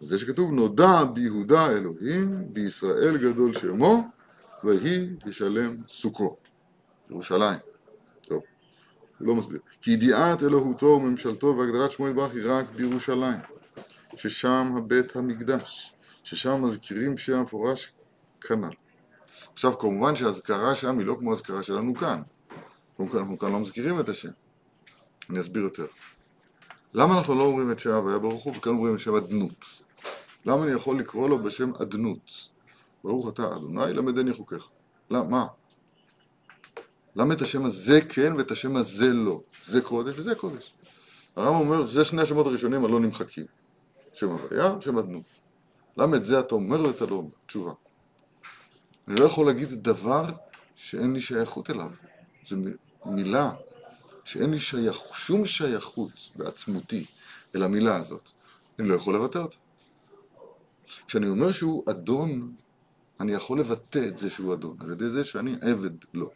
S1: זה שכתוב, נודע ביהודה אלוהים, בישראל גדול שמו, ויהי ישלם סוכו. ירושלים. טוב, הוא לא מסביר. כי ידיעת אלוהותו וממשלתו והגדרת שמו יתברך היא רק בירושלים, ששם הבית המקדש, ששם מזכירים שם המפורש כנ"ל. עכשיו, כמובן שהאזכרה שם היא לא כמו האזכרה שלנו כאן. קודם כל, אנחנו כאן לא מזכירים את השם. אני אסביר יותר. למה אנחנו לא אומרים את שם הוויה ברוך הוא, וכאן אומרים את שם אדנות? למה אני יכול לקרוא לו בשם אדנות? ברוך אתה אדוני למדני חוקיך. למה? מה? למה את השם הזה כן ואת השם הזה לא? זה קודש וזה קודש. הרמב"ם אומר, זה שני השמות הראשונים הלא נמחקים. שם הוויה, שם אדנות. למה את זה אתה אומר ואתה לא אומר? תשובה. אני לא יכול להגיד דבר שאין לי שייכות אליו. זו מילה שאין לי שייך, שום שייכות בעצמותי אל המילה הזאת. אני לא יכול לבטא אותה. כשאני אומר שהוא אדון, אני יכול לבטא את זה שהוא אדון, על ידי זה שאני עבד לו.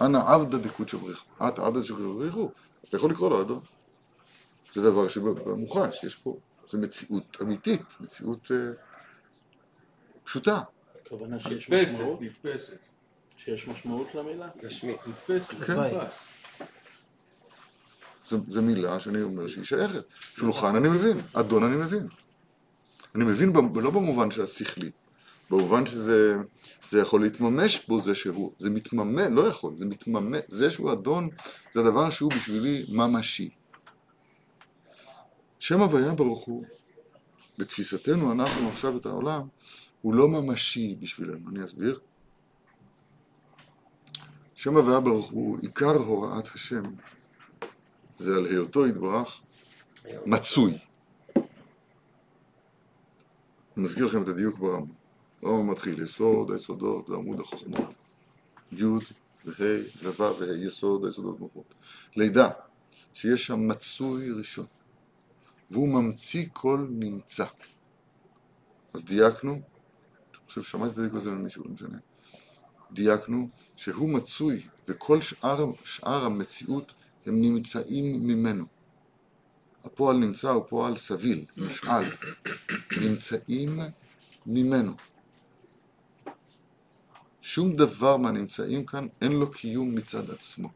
S1: אנא עבדא דקודשא בריחו, את עבדא דקודשא בריחו, אז אתה יכול לקרוא לו אדון. זה דבר שמוחש, יש פה, זה מציאות אמיתית, מציאות אה, פשוטה.
S4: הכוונה שיש
S3: נתפסת,
S4: משמעות?
S3: נתפסת.
S4: שיש משמעות למילה?
S2: גשמי.
S3: נתפסת,
S1: כן.
S3: נתפס.
S1: זו, זו מילה שאני אומר שהיא שייכת. שולחן אני מבין, אדון אני מבין. אני מבין ב- לא במובן של השכלי, במובן שזה זה יכול להתממש בו זה שהוא, זה מתממש, לא יכול, זה מתממש, זה שהוא אדון זה הדבר שהוא בשבילי ממשי. שם הוויה ברוך הוא בתפיסתנו אנחנו עכשיו את העולם, הוא לא ממשי בשבילנו. אני אסביר. שם הוויה ברוך הוא, עיקר הוראת השם, זה על היותו יתברך מצוי. אני מזכיר לכם את הדיוק ברמב"ם. הרמב"ם מתחיל, יסוד היסודות ועמוד החוכמות. י' וה' וו' וה', יסוד היסודות מלכות. לידע שיש שם מצוי ראשון, והוא ממציא כל נמצא. אז דייקנו, חושב ששמעתי את הדיוק הזה ממישהו, לא משנה. דייקנו שהוא מצוי, וכל שאר, שאר המציאות הם נמצאים ממנו. הפועל נמצא הוא פועל סביל, מפעל, נמצאים ממנו. שום דבר מהנמצאים כאן אין לו קיום מצד עצמו.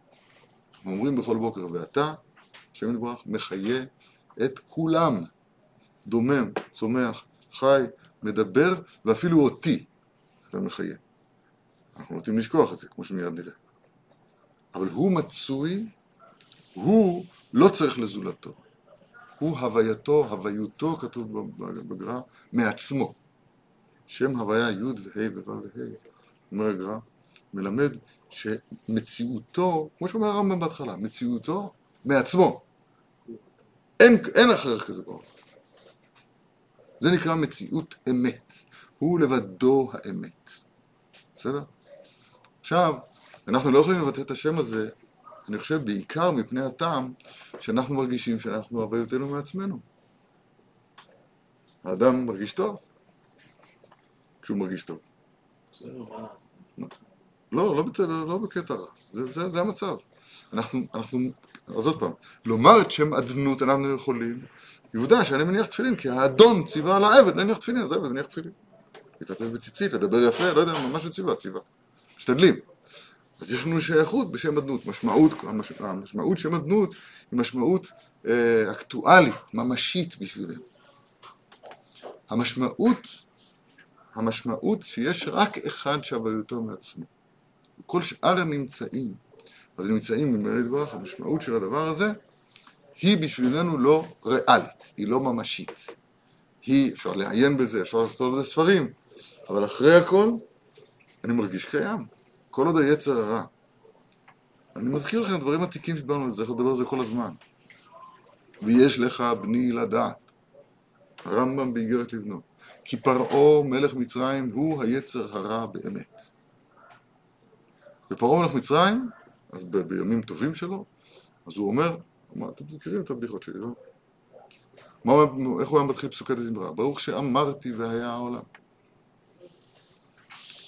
S1: אנחנו אומרים בכל בוקר, ואתה, השם יתברך, מחיה את כולם. דומם, צומח, חי, מדבר, ואפילו אותי אתה מחיה. אנחנו נוטים לשכוח את זה, כמו שמיד נראה. אבל הוא מצוי, הוא לא צריך לזולתו. הוא הווייתו, הוויותו, כתוב בגר"א, מעצמו. שם הוויה י' וה' וו' וה', אומר הגר"א, מלמד שמציאותו, כמו שאומר הרמב"ם בהתחלה, מציאותו מעצמו. אין, אין אחר כזה בעולם. זה נקרא מציאות אמת. הוא לבדו האמת. בסדר? עכשיו, אנחנו לא יכולים לבטא את השם הזה, אני חושב בעיקר מפני הטעם שאנחנו מרגישים שאנחנו הוויותינו מעצמנו. האדם מרגיש טוב כשהוא מרגיש טוב. לא, לא, לא, לא בקטע רע, זה, זה, זה המצב. אנחנו, אנחנו, אז עוד פעם, לומר את שם אדנות אנחנו יכולים, עובדה שאני מניח תפילין, כי האדון ציווה על העבד להניח תפילין, אז העבד מניח תפילין. להתעטף בציצית, לדבר יפה, לא יודע, ממש ציווה, ציווה. משתדלים. אז יש לנו שייכות בשם אדנות, משמעות, המש, המשמעות שם אדנות היא משמעות אה, אקטואלית, ממשית בשבילנו. המשמעות, המשמעות שיש רק אחד שהוויותו מעצמו. כל שאר הנמצאים, אז נמצאים ממילא יתברך, המשמעות של הדבר הזה היא בשבילנו לא ריאלית, היא לא ממשית. היא, אפשר לעיין בזה, אפשר לעשות בזה ספרים, אבל אחרי הכל, אני מרגיש קיים. כל עוד היצר הרע. אני מזכיר לכם דברים עתיקים שדיברנו על זה, איך לדבר על זה כל הזמן. ויש לך בני לדעת. הרמב"ם באיגרת לבנו. כי פרעה מלך מצרים הוא היצר הרע באמת. ופרעה מלך מצרים, אז ב- בימים טובים שלו, אז הוא אומר, מה, אתם מכירים את הבדיחות שלי, לא? מה הוא, איך הוא היה מתחיל פסוקי דזמרה? ברוך שאמרתי והיה העולם.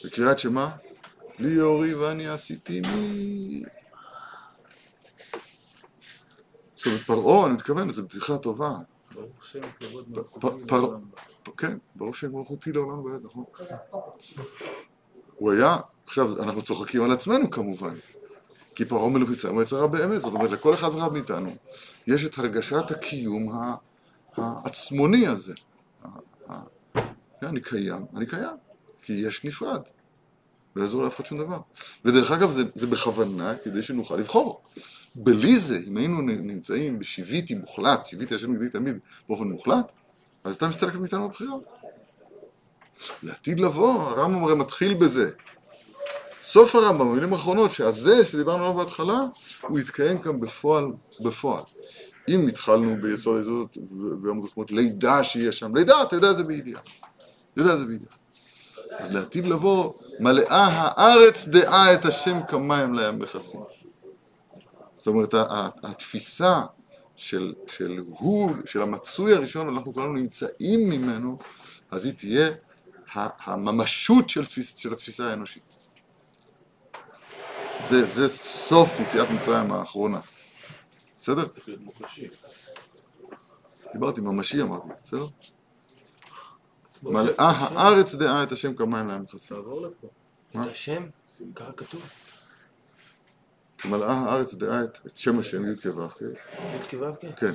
S1: בקריאת שמע, לי אורי ואני עשיתיני. עכשיו, פרעה, אני מתכוון, זו בדיחה טובה.
S4: ברוך שם כבוד מלכותי לעולם.
S1: כן, ברוך שם מלכותי לעולם ועד, נכון. הוא היה, עכשיו, אנחנו צוחקים על עצמנו כמובן, כי פרעה מלך מצרים הוא יצרה באמת, זאת אומרת, לכל אחד ואחד מאיתנו יש את הרגשת הקיום העצמוני הזה. אני קיים, אני קיים, כי יש נפרד. לא יעזור לאף אחד שום דבר. ודרך אגב, זה, זה בכוונה כדי שנוכל לבחור. בלי זה, אם היינו נמצאים בשיביתי מוחלט, שיביתי השם נגדי תמיד באופן מוחלט, אז אתה מסתלק מאיתנו בבחירה. לעתיד לבוא, הרמב"ם הרי מתחיל בזה. סוף הרמב"ם, במילים האחרונות, שהזה שדיברנו עליו בהתחלה, הוא יתקיים כאן בפועל, בפועל. אם התחלנו ביסוד היסודות וביום הזכמות, לידה שיהיה שם, לידה, אתה יודע את זה בידיעה. אתה יודע את זה בידיעה. אז לעתיד לבוא, מלאה הארץ דעה את השם כמים לים מכסים. זאת אומרת, התפיסה של, של הוא, של המצוי הראשון, אנחנו כולנו נמצאים ממנו, אז היא תהיה הממשות של, תפיס, של התפיסה האנושית. זה, זה סוף יציאת מצרים האחרונה. בסדר?
S3: צריך להיות מוחשי.
S1: דיברתי ממשי אמרתי, בסדר? מלאה הארץ דעה את השם כמים לים מכסים.
S4: תעבור לפה.
S1: מה?
S2: את השם, ככה כתוב.
S1: מלאה הארץ דעה את, שם השם י' כו' כ',
S2: י' כו' כן.
S1: כן.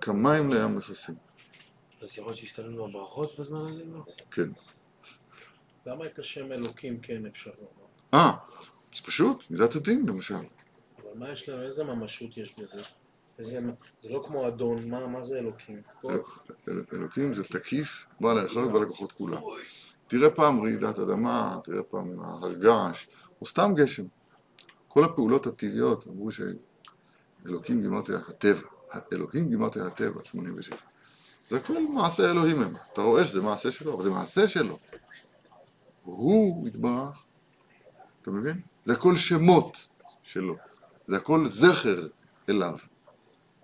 S1: כמים לים מכסים,
S2: אז יכול להיות שהשתנו לו הברכות בזמן הזה? לא?
S1: כן.
S4: למה את השם אלוקים כן אפשר לומר?
S1: אה, זה פשוט, מידת הדין למשל.
S4: אבל מה יש לנו, איזה ממשות יש בזה? זה לא כמו אדון, מה, מה זה אלוקים?
S1: אל- אלוקים זה תקיף, בעל היכולת בעל הכוחות כולם. תראה פעם רעידת אדמה, תראה פעם הר געש, או סתם גשם. כל הפעולות הטבעיות אמרו שאלוקים גימרתי הטבע, אלוהים גימרתי הטבע, 86. זה הכל מעשה אלוהים הם. אתה רואה שזה מעשה שלו, אבל זה מעשה שלו. הוא יתברך, אתה מבין? זה הכל שמות שלו, זה הכל זכר אליו.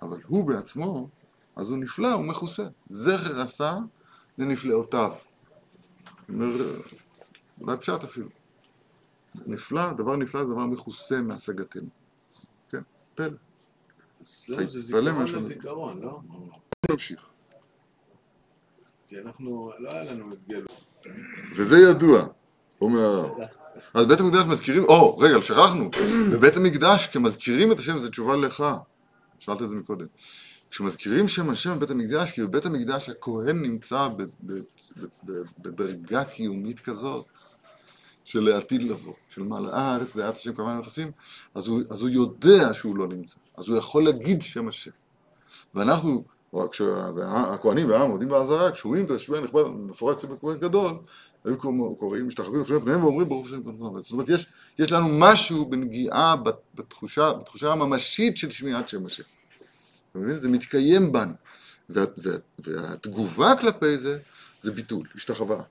S1: אבל הוא בעצמו, אז הוא נפלא, הוא מכוסה. זכר עשה לנפלאותיו. אומר, אולי פשט אפילו. נפלא, דבר נפלא זה דבר מכוסה מהשגתנו. כן, פלא.
S3: אצלנו זה זיכרון. לזיכרון, לא?
S1: נמשיך.
S3: כי אנחנו, לא היה לנו את גלות.
S1: וזה ידוע, אומר הרב. אז בית המקדש מזכירים, או, רגע, שכחנו, בבית המקדש כמזכירים את השם, זו תשובה לך, שאלת את זה מקודם. כשמזכירים שם השם בבית המקדש, כי בבית המקדש הכהן נמצא בדרגה קיומית כזאת, של לעתיד לבוא, של מעלה הארץ, דעת השם כמובן נכסים, אז הוא, אז הוא יודע שהוא לא נמצא, אז הוא יכול להגיד שם השם. ואנחנו, כשהכהנים והעם עומדים בעזרה, כשרואים את השביע הנכבד מפורש אצל כהן גדול, היו קוראים- משתחווים לפני פניהם ואומרים ברוך השם גדול. זאת אומרת, יש, יש לנו משהו בנגיעה בת- בתחושה, בתחושה הממשית של שמיעת שם השם. אתה מבין? זה מתקיים בנו. וה, וה, והתגובה כלפי זה, זה ביטול, השתחווה.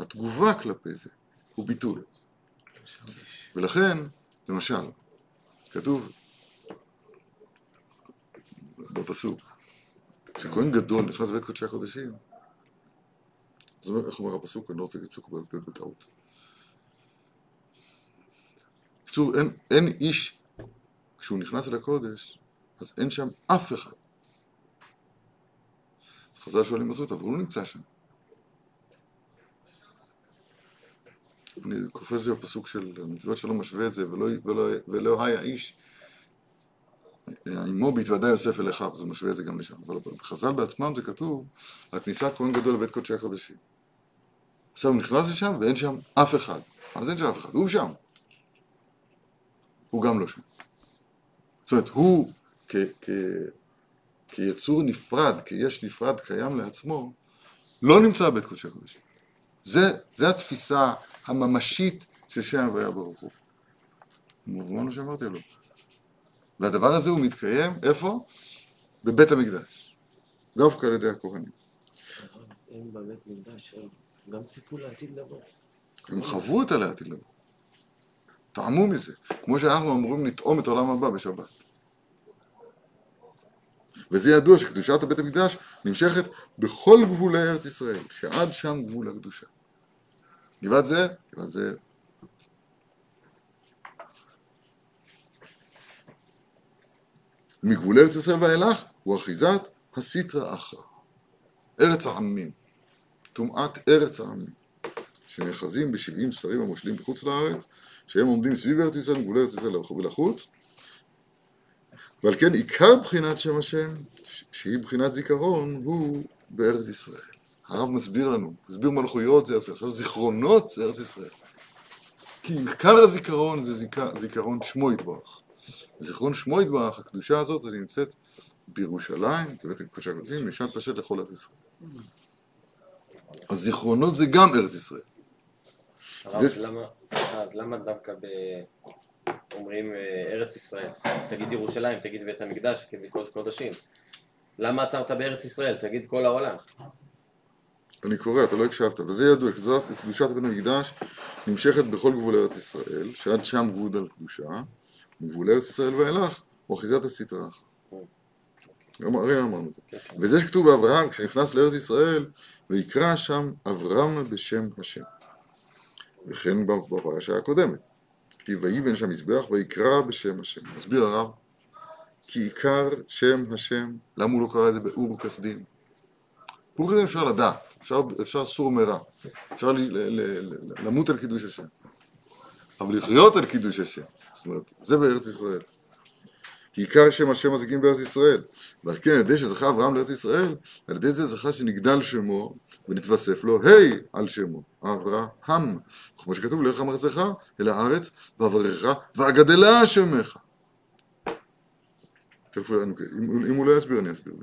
S1: התגובה כלפי זה הוא ביטול. ולכן, למשל, כתוב בפסוק, כשכהן גדול נכנס לבית קודשי הקודשים, אז אומר- איך אומר הפסוק? אני לא רוצה להגיד פסוק בטעות. בקיצור, אין, אין איש, כשהוא נכנס אל הקודש, אז אין שם אף אחד. אז חז"ל שואלים מה זאת, אבל הוא לא נמצא שם. אני קופץ לי בפסוק של מצוות שלא משווה את זה, ולא, ולא, ולא היה איש עמו בהתוודע יוסף אל אחיו, זה משווה את זה גם לשם. אבל בחז"ל בעצמם זה כתוב על כניסת כהן גדול לבית קודשי הקודשים. עכשיו הוא נכנס לשם ואין שם אף אחד. אז אין שם אף אחד, הוא שם. הוא גם לא שם. זאת אומרת, הוא כיצור נפרד, כיש נפרד קיים לעצמו, לא נמצא בבית קודשי הקודשים. זה, זה התפיסה הממשית של שם הוויה ברוך הוא. מובן מה שאמרתי לו. והדבר הזה הוא מתקיים, איפה? בבית המקדש. דווקא על ידי הכהנים.
S2: הם בבית מקדש, גם ציפו לעתיד לבוא.
S1: הם חוו את העתיד לבוא. טעמו מזה. כמו שאנחנו אמורים לטעום את העולם הבא בשבת. וזה ידוע שקדושת הבית המקדש נמשכת בכל גבולי ארץ ישראל, שעד שם גבול הקדושה. גבעת זה, גבעת זה. מגבול ארץ ישראל ואילך הוא אחיזת הסיטרא אחרא. ארץ העמים. טומאת ארץ העמים. שנאחזים בשבעים שרים המושלים בחוץ לארץ, שהם עומדים סביב ארץ ישראל, גבולי ארץ ישראל ולחוץ, ועל כן עיקר בחינת שם השם, שהיא בחינת זיכרון, הוא בארץ ישראל. הרב מסביר לנו, מסביר מלכויות זה ארץ ישראל, עכשיו זיכרונות זה ארץ ישראל. כי עיקר הזיכרון זה זיכר, זיכרון שמו יתברך. זיכרון שמו יתברך, הקדושה הזאת, היא נמצאת בירושלים, בבית הקודשי הקודשים, משעת פשט לכל ארץ ישראל. אז זיכרונות זה גם ארץ ישראל. זה-
S2: אז למה, דווקא. אומרים אה, ארץ ישראל? תגיד ירושלים, תגיד בית המקדש, תגיד קודש קודשים. למה עצרת בארץ ישראל? תגיד כל העולם.
S1: אני קורא, אתה לא הקשבת, וזה ידוע, קדושת בית המקדש נמשכת בכל גבול ארץ ישראל, שעד שם גבול על קדושה, מגבול ארץ ישראל ואילך, הוא אחיזת אחרא. אמר- הרי אמרנו את זה.
S2: כן.
S1: וזה שכתוב באברהם, כשנכנס לארץ ישראל, ויקרא שם אברהם בשם השם. וכן בפרשה הקודמת. כתיב ויבן שם מזבח ויקרא בשם השם. מסביר הרב, כי עיקר שם השם, למה הוא לא קרא את זה באור כסדים? באור כסדים אפשר לדעת, אפשר, אפשר סור מרע, אפשר ל, ל, ל, ל, למות על קידוש השם. אבל לחיות על קידוש השם, זאת אומרת, זה בארץ ישראל. כי עיקר שם השם מזיקים בארץ ישראל. ועל כן, על ידי שזכה אברהם לארץ ישראל, על ידי זה זכה שנגדל שמו, ונתווסף לו ה' על שמו, אברהם. כמו שכתוב, לך מארצך אל הארץ, ואברכך, ואגדלה שמך. תכף, אם, אם הוא לא יסביר, אני אסביר.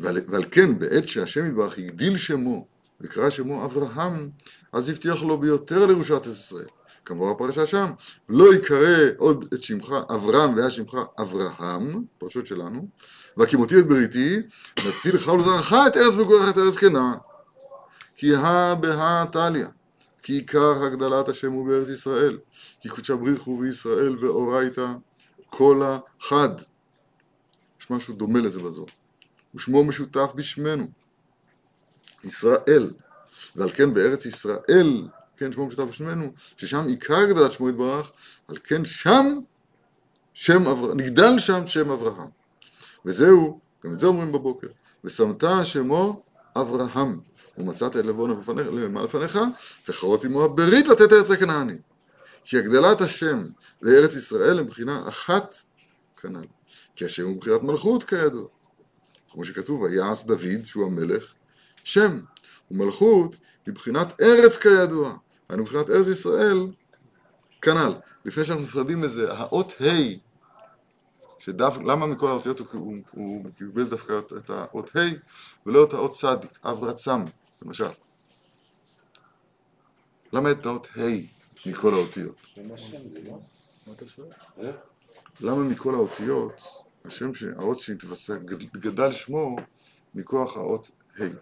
S1: ועל, ועל כן, בעת שהשם יתברך הגדיל שמו, וקרא שמו אברהם, אז הבטיח לו ביותר לירושת ישראל. כמובן הפרשה שם, לא יקרא עוד את שמך אברהם והיה שמך אברהם, פרשות שלנו, והקימותי את בריתי, נתתי לך ולזרעך את ארץ מגורך את ארץ כנען. כי הא בהא תליא, כי עיקר הגדלת השם הוא בארץ ישראל, כי קודשא בריחו בישראל ואורייתא כל החד. יש משהו דומה לזה בזוהר. ושמו משותף בשמנו, ישראל. ועל כן בארץ ישראל, כן, שמו משותף בשמנו, ששם עיקר הגדלת שמו יתברך, על כן שם שם אברהם, נגדל שם שם אברהם. וזהו, גם את זה אומרים בבוקר, ושמת שמו אברהם, ומצאת את לבונה למעלה לפניך, וחרות עמו הברית לתת ארץ הכנעני. כי הגדלת השם לארץ ישראל הם מבחינה אחת כנ"ל. כי השם הוא מבחינת מלכות כידוע. כמו שכתוב, ויעש דוד, שהוא המלך, שם, ומלכות מבחינת ארץ כידוע. היינו מבחינת ארץ ישראל, כנ"ל. לפני שאנחנו נפרדים מזה, האות ה' שדווקא, למה מכל האותיות הוא, הוא, הוא קיבל דווקא את, את האות ה' ולא את האות צדיק, אב רצם, למשל. למה את האות ה' מכל האותיות? למה מכל האותיות, השם, ש- האות שהתווסף, גד- גדל שמו מכוח האות ה'
S4: זה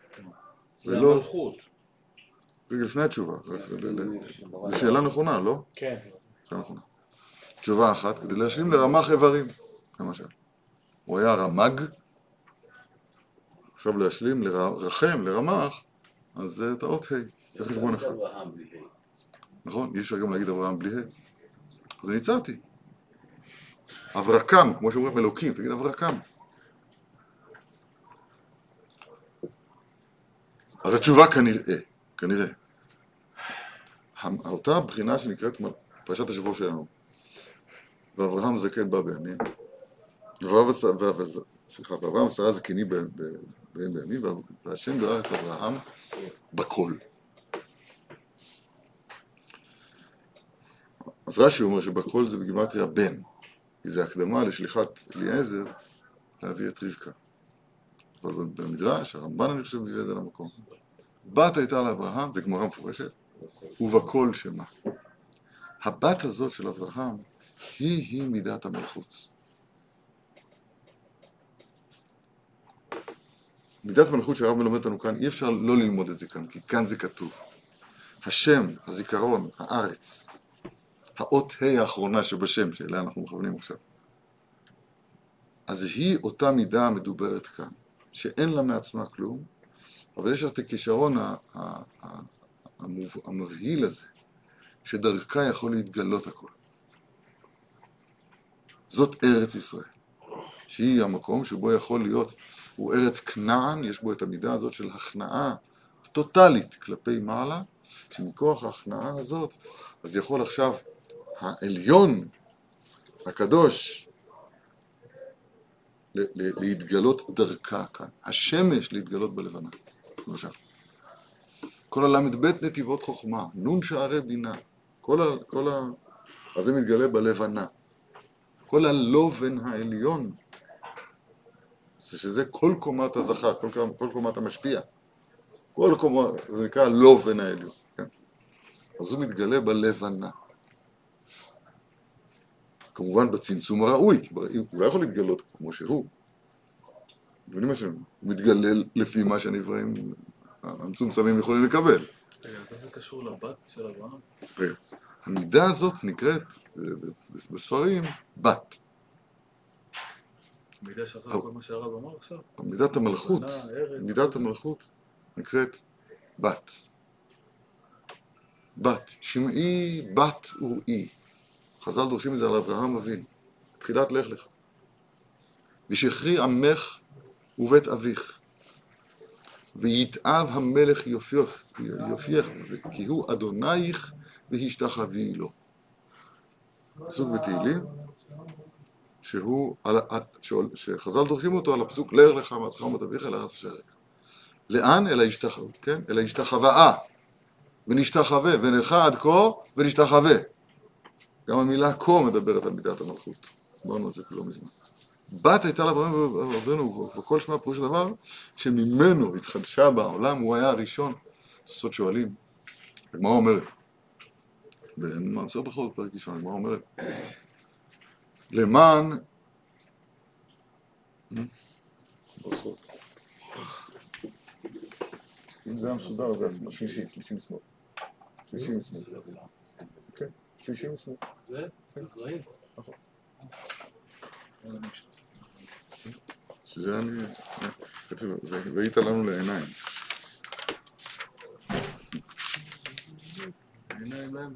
S1: ולא,
S4: המלכות.
S1: רגע לפני התשובה, ל- זו שאלה נכונה, לא?
S4: כן.
S1: שאלה נכונה. תשובה אחת, כדי להשלים לרמ"ח איברים, למשל. הוא היה רמ"ג, עכשיו להשלים לרחם, לרמ"ח, אז זה את האות ה', זה חשבון אחד. נכון? אי אפשר גם להגיד אברהם בלי ה'. אז אני הצעתי. אברקם, כמו שאומרים אלוקים, תגיד אברקם. אז התשובה כנראה, כנראה. אותה בחינה שנקראת פרשת השבוע שלנו, ואברהם זקן בא בימים, ואברהם עשרה זקני בהם בימים, וה- והשם בירך את אברהם בכל. אז רש"י אומר שבכל זה בגימטריה בן, כי זה הקדמה לשליחת אליעזר להביא את רבקה. אבל במדרש, הרמב"ן אני חושב מביא את זה למקום. בת הייתה לאברהם, זה גמרא מפורשת, ובכל שמה. הבת הזאת של אברהם היא-היא מידת המלכות. מידת המלכות שהרב מלמד אותנו כאן, אי אפשר לא ללמוד את זה כאן, כי כאן זה כתוב. השם, הזיכרון, הארץ, האות ה' האחרונה שבשם, שאליה אנחנו מכוונים עכשיו. אז היא אותה מידה המדוברת כאן, שאין לה מעצמה כלום, אבל יש את הכישרון המבהיל הזה, שדרכה יכול להתגלות הכל. זאת ארץ ישראל, שהיא המקום שבו יכול להיות, הוא ארץ כנען, יש בו את המידה הזאת של הכנעה טוטאלית כלפי מעלה, שמכוח ההכנעה הזאת, אז יכול עכשיו העליון, הקדוש, להתגלות דרכה כאן, השמש להתגלות בלבנה, למשל. כל הל"ב נתיבות חוכמה, נון שערי בינה, כל ה... כל ה... אז זה מתגלה בלבנה. כל הלובן העליון, זה שזה כל קומת הזכר, כל, כל קומת המשפיע. כל קומה, זה נקרא לובן העליון, כן? אז הוא מתגלה בלבנה. כמובן בצמצום הראוי, הוא לא יכול להתגלות כמו שהוא. מבינים מה שאני אומר? הוא מתגלה לפי מה שהנבראים המצומצמים יכולים לקבל.
S4: רגע, אז זה קשור לבת של אברהם?
S1: רגע, המידה הזאת נקראת אה, בספרים בת.
S4: מידע שאחרי כל מה שהרב אמר עכשיו?
S1: מידת המלכות, מידת המלכות נקראת בת. בת, שמעי בת וראי. חז"ל דורשים את זה על אברהם אבינו, תחילת לך לך. ושחרי עמך ובית אביך. ויתאב המלך יופיך, יופיך, כי הוא אדונייך והשתחווי לו. פסוק בתהילים, שחז"ל דורשים אותו על הפסוק לך לך מעצמך ומת אביך אל הארץ אשר. לאן? אל ההשתחווה, כן? אל ההשתחוואה. ונשתחווה, ונלכה עד כה ונשתחווה. גם המילה כה מדברת על מידת המלכות. דיברנו על זה לא מזמן. בת הייתה לאברהם ואבינו, וכל שמה פירוש הדבר, שממנו התחדשה בעולם, הוא היה הראשון. תוספות שואלים, הגמרא אומרת, במעשר ברכות, פרק ראשון, הגמרא אומרת, למען... ברכות. אם זה היה מסודר, זה היה שלישי, שלישי משמאל. שלישי משמאל. כן, שלישי משמאל.
S3: זה? זרעים?
S1: שזה אני... והיית לנו לעיניים.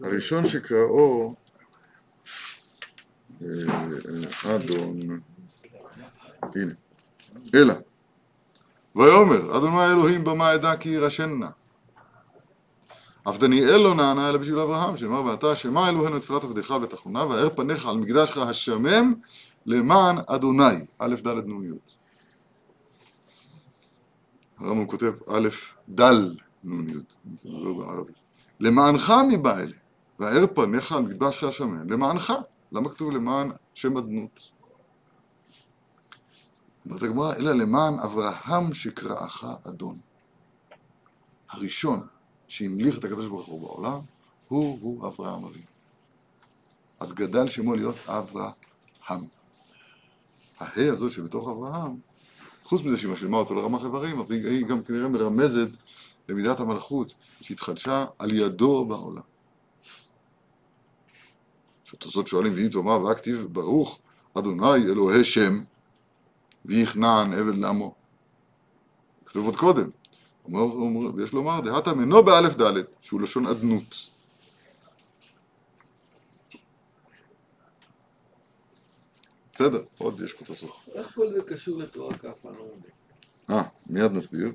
S1: הראשון שקראו אה, אה, אדון, הנה, אלא, ויאמר, אדוני אלוהים במה אדע כי ירשנה. אף דניאל לא נענה אלא בשביל אברהם, שאמר ואתה שמע אלוהינו את תפילת עבדך ותחונה, והאר פניך על מקדשך השמם למען אדוני, א' ד' נ' י'. הרמב"ם כותב א' ד' נ' י', לא. למענך מבא אלה, והאר פניך על מקדשך השמם, למענך. למה כתוב למען שם אדנות? אומרת הגמרא, אלא למען אברהם שקראך אדון. הראשון שהמליך את הקדוש ברוך הוא בעולם, הוא הוא אברהם אבינו. אז גדל שמו להיות אברהם. ההא הזאת שבתוך אברהם, חוץ מזה שהיא משלימה אותו לרמ"ח איברים, היא גם כנראה מרמזת למידת המלכות שהתחדשה על ידו בעולם. שהתוספות שואלים, ואם תאמר והכתיב ברוך אדוני אלוהי שם ויכנען עבד לעמו. כתוב עוד קודם, אומר, אומר, ויש לומר דהתה מנו באלף ד' שהוא לשון אדנות. בסדר, עוד יש פה תוספות.
S3: איך כל זה קשור לתורה כף? אני לא מבין.
S1: אה, מיד נסביר.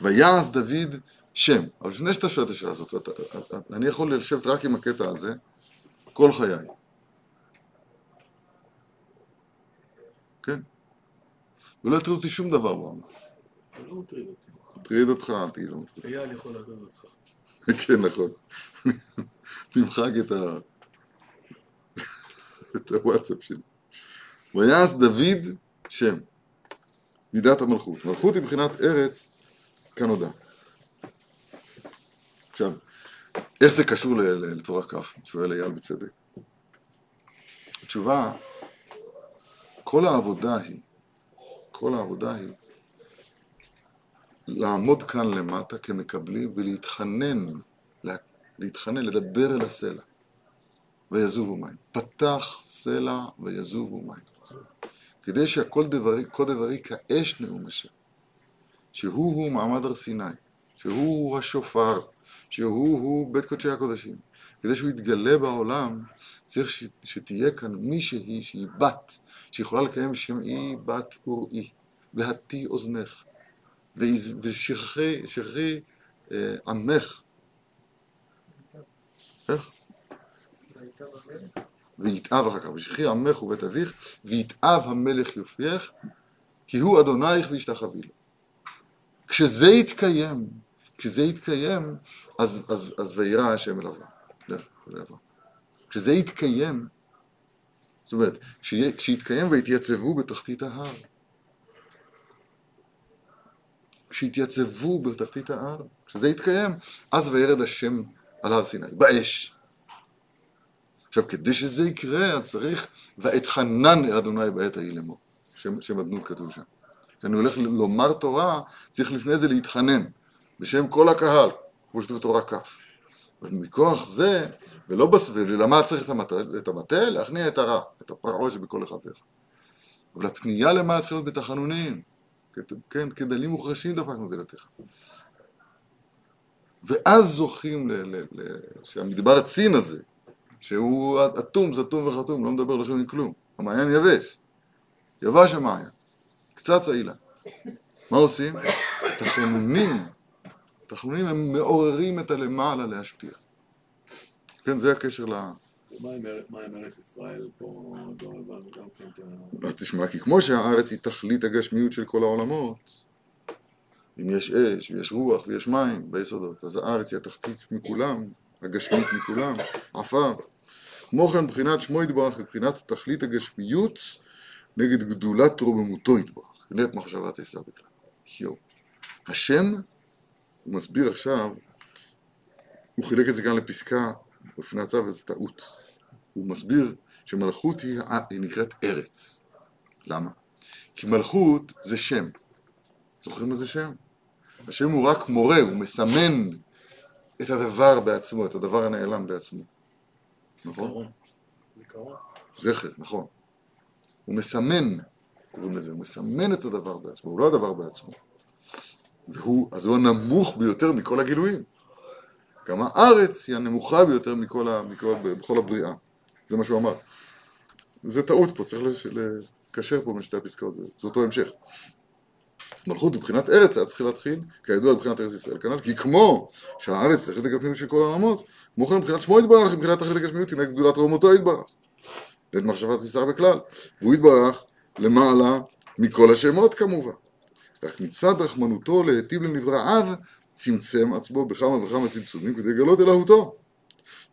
S1: ויעש דוד שם. אבל לפני שאתה שואל את השאלה הזאת, אני יכול לשבת רק עם הקטע הזה כל חיי. כן? ולא הטריד אותי שום דבר בעולם.
S3: לא מטריד אותי.
S1: מטריד אותך, אל תגיד, לא מטריד.
S3: אייל יכול לעזוב אותך.
S1: כן, נכון. תמחק את ה... את הוואטסאפ שלי. ויעש דוד שם. מידת המלכות. מלכות היא מבחינת ארץ כנודע. עכשיו, איך זה קשור לתורה כ'? שואל אייל בצדק. התשובה, כל העבודה היא, כל העבודה היא לעמוד כאן למטה כמקבלים ולהתחנן, לה- להתחנן, לדבר אל הסלע. ויזובו מים. פתח סלע ויזובו מים. כדי שהכל דברי, כל דברי כאש נאום השם. שהוא הוא מעמד הר סיני, שהוא הוא השופר, שהוא הוא בית קודשי הקודשים. כדי שהוא יתגלה בעולם, צריך ש, שתהיה כאן מישהי שהיא בת, שיכולה לקיים שמעי בת אוראי, והטי אוזנך, ושכחי שכחי, אה, עמך. איך? ויתאב אחר כך, ושכי עמך ובית אביך, ויתאב המלך יופייך, כי הוא אדונייך וישתחווי לו. כשזה יתקיים, כשזה יתקיים, אז, אז, אז וירא השם אל אברהם. אל אברהם. כשזה יתקיים, זאת אומרת, כשיתקיים ויתייצבו בתחתית ההר. כשיתייצבו בתחתית ההר, כשזה יתקיים, אז וירד השם על הר סיני, באש. עכשיו, כדי שזה יקרה, אז צריך, ואתחנן אל אדוני בעת ההיא לאמור. שם, אדנות כתוב שם. כשאני הולך לומר תורה, צריך לפני זה להתחנן, בשם כל הקהל, כמו שכתוב בתורה כ'. אבל מכוח זה, ולא בס... ולמה צריך את המטה? את המטה? להכניע את הרע, את הפרעה שבכל אחד ואחד. אבל הפנייה למעלה צריכה להיות בתחנונים. כן, כדלים מוחרשים דפקנו דלתך. ואז זוכים ל... ל... ל... שהמדבר הצין הזה, שהוא אטום, זתום וחתום, לא מדבר לשון מכלום. המעיין יבש. יבש המעיין. קצת צעילה. מה עושים? תחנונים. תחנונים הם מעוררים את הלמעלה להשפיע. כן, זה הקשר ל...
S3: מה עם ארץ- עם ישראל פה? לא כן את ה...
S1: אז תשמע, כי כמו שהארץ היא תכלית הגשמיות של כל העולמות, אם יש אש, ויש רוח, ויש מים ביסודות, אז הארץ היא התחתית מכולם, הגשמית מכולם, עפר. כמו כן בחינת שמו יתברך מבחינת תכלית הגשמיות נגד גדולת רוממותו יתברך. את מחשבת עשיו בכלל. יואו. השם, הוא מסביר עכשיו, הוא חילק את זה גם לפסקה בפני הצו וזו טעות. הוא מסביר שמלכות היא, היא נקראת ארץ. למה? כי מלכות זה שם. זוכרים מה זה שם? השם הוא רק מורה, הוא מסמן את הדבר בעצמו, את הדבר הנעלם בעצמו. נכון? זכר, נכון. הוא מסמן, קוראים לזה, הוא מסמן את הדבר בעצמו, הוא לא הדבר בעצמו. והוא, אז הוא הנמוך ביותר מכל הגילויים. גם הארץ היא הנמוכה ביותר מכל ה, מכל, בכל הבריאה. זה מה שהוא אמר. זה טעות פה, צריך לקשר פה בין שתי הפסקאות, זה, זה אותו המשך. מלכות מבחינת ארץ היה צריך להתחיל, כידוע מבחינת ארץ ישראל כנ"ל, כי כמו שהארץ תכלית הגשמיות של כל הרמות, כמו כן מבחינת שמו יתברך, מבחינת תכלית הגשמיות היא נגד גדולת רמותו יתברך. לעת מחשבת מסר בכלל, והוא יתברך למעלה מכל השמות כמובן. רק מצד רחמנותו להיטיב לנבראיו, צמצם עצמו בכמה וכמה צמצומים כדי לגלות אלוהותו.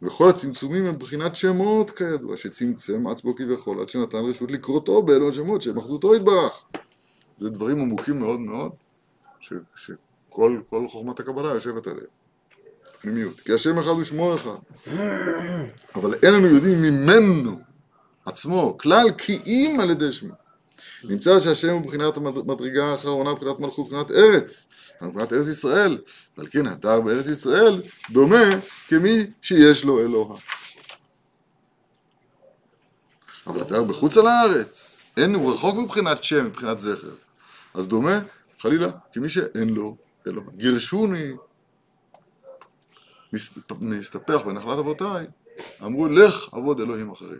S1: וכל הצמצומים הם בחינת שמות כידוע, שצמצם עצמו כביכול עד שנתן רשות לקרותו באלו השמות שהם אחדותו יתברך. זה דברים עמוקים מאוד מאוד, ש, שכל כל חוכמת הקבלה יושבת עליהם. פנימיות. כי השם אחד הוא שמו אחד. אבל אין לנו יודעים ממנו עצמו, כלל כי אם על ידי שמו. נמצא שהשם הוא מבחינת המדרגה האחרונה, מבחינת מלכות, מבחינת ארץ, מבחינת ארץ ישראל, ועל כן התר בארץ ישראל דומה כמי שיש לו אלוה. אבל התר בחוץ על הארץ, אין, הוא רחוק מבחינת שם, מבחינת זכר. אז דומה, חלילה, כמי שאין לו אלוה. גירשוני, מסת- מסתפח בנחלת אבותיי, אמרו לך עבוד אלוהים אחרים.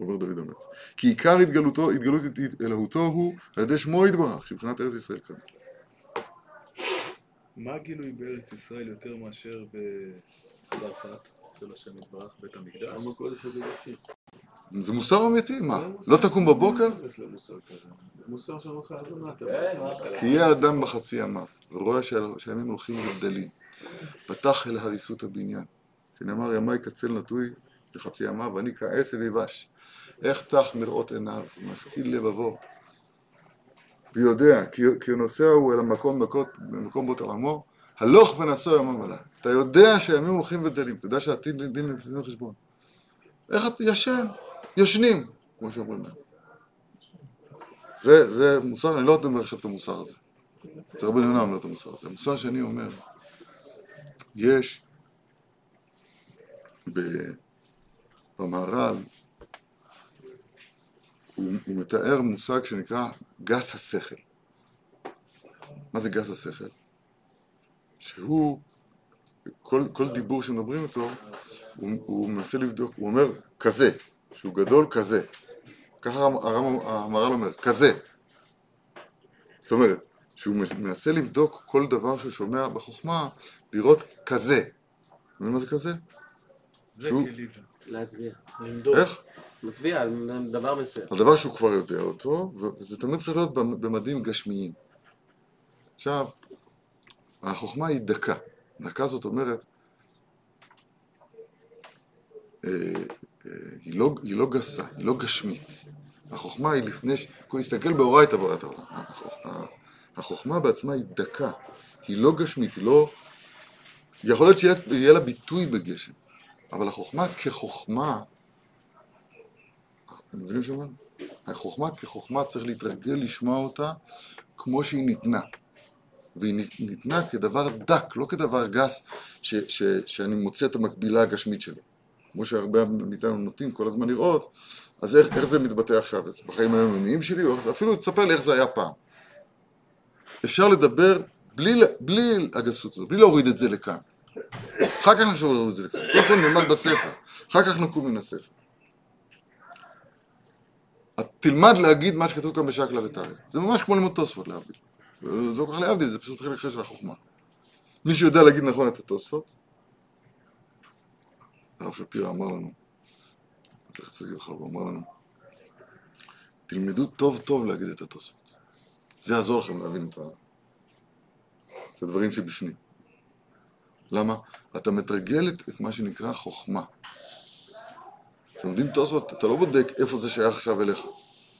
S1: אומר דוד המלך. כי עיקר התגלותו, התגלות אלוהותו הוא על ידי שמו יתברך, שמבחינת ארץ ישראל כאן.
S5: מה הגילוי בארץ ישראל יותר מאשר בצרפת של השם יתברך, בית המקדש?
S1: זה מוסר אמיתי, מה? לא תקום בבוקר? כי יהיה אדם בחצי ימיו, ורואה שהימים הולכים וגדלים. פתח אל הריסות הבניין. שנאמר ימי קצל נטוי, זה חצי ימיו, ואני כעץ ויבש. איך תח מראות עיניו, משכיל לבבו. ויודע, כי, כי נוסע הוא אל המקום במקום בו תרמו, הלוך ונסוע יומם ולילה. אתה יודע שהימים הולכים וגדלים, אתה יודע שהעתיד דין דין לחשבון. איך אתה ישן? ישנים, כמו שאומרים להם. זה, זה מוסר, אני לא אומר עכשיו את המוסר הזה. זה הרבה דברים אומר את המוסר הזה. המוסר שאני אומר, יש במהר"ל, הוא, הוא מתאר מושג שנקרא גס השכל. מה זה גס השכל? שהוא, כל, כל דיבור שמדברים איתו, הוא, הוא מנסה לבדוק, הוא אומר כזה, שהוא גדול כזה. ככה המהר"ל אומר, כזה. זאת אומרת, שהוא מנסה לבדוק כל דבר שהוא שומע בחוכמה, לראות כזה. אתה מבין מה זה כזה?
S5: זה
S1: שהוא-.
S2: להצביע.
S4: למדוד.
S1: איך?
S2: מצביע על דבר מסוים.
S1: על דבר שהוא כבר יודע אותו, וזה תמיד צריך להיות במ- במדים גשמיים. עכשיו, החוכמה היא דקה. דקה זאת אומרת, אה, היא לא, היא לא גסה, היא לא גשמית. החוכמה היא לפני ש... הוא יסתכל באורייתא בורת העולם. החוכמה- בעצמה היא דקה. היא לא גשמית, היא לא... יכול להיות שיהיה יהיה לה ביטוי בגשם, אבל החוכמה כחוכמה, אתם מבינים שאומר? החוכמה כחוכמה צריך להתרגל לשמוע אותה כמו שהיא ניתנה. והיא נית- ניתנה כדבר דק, לא כדבר גס ש, ש, שאני מוצא את המקבילה הגשמית שלו. כמו שהרבה מאיתנו נוטים כל הזמן לראות, אז איך, איך זה מתבטא עכשיו? בחיים היומיומיים שלי, או אפילו תספר לי איך זה היה פעם. אפשר לדבר בלי, בלי הגסות הזאת, בלי להוריד את זה לכאן. אחר כך נחשוב להוריד את זה לכאן. קודם כל נלמד בספר, אחר כך נקום מן הספר. תלמד להגיד מה שכתוב כאן בשקלא וטריא. זה ממש כמו ללמוד תוספות להבדיל. זה לא כל כך להבדיל, זה פשוט חלק אחר של החוכמה. מי שיודע להגיד נכון את התוספות, הרב שפירא אמר לנו, זכר צדיק לברכה, הוא אמר לנו, תלמדו טוב טוב להגיד את התוספות. זה יעזור לכם להבין את, ה... את הדברים שבפנים. למה? אתה מתרגל את, מה שנקרא חוכמה. כשלומדים תוספות, אתה לא בודק איפה זה שייך עכשיו אליך.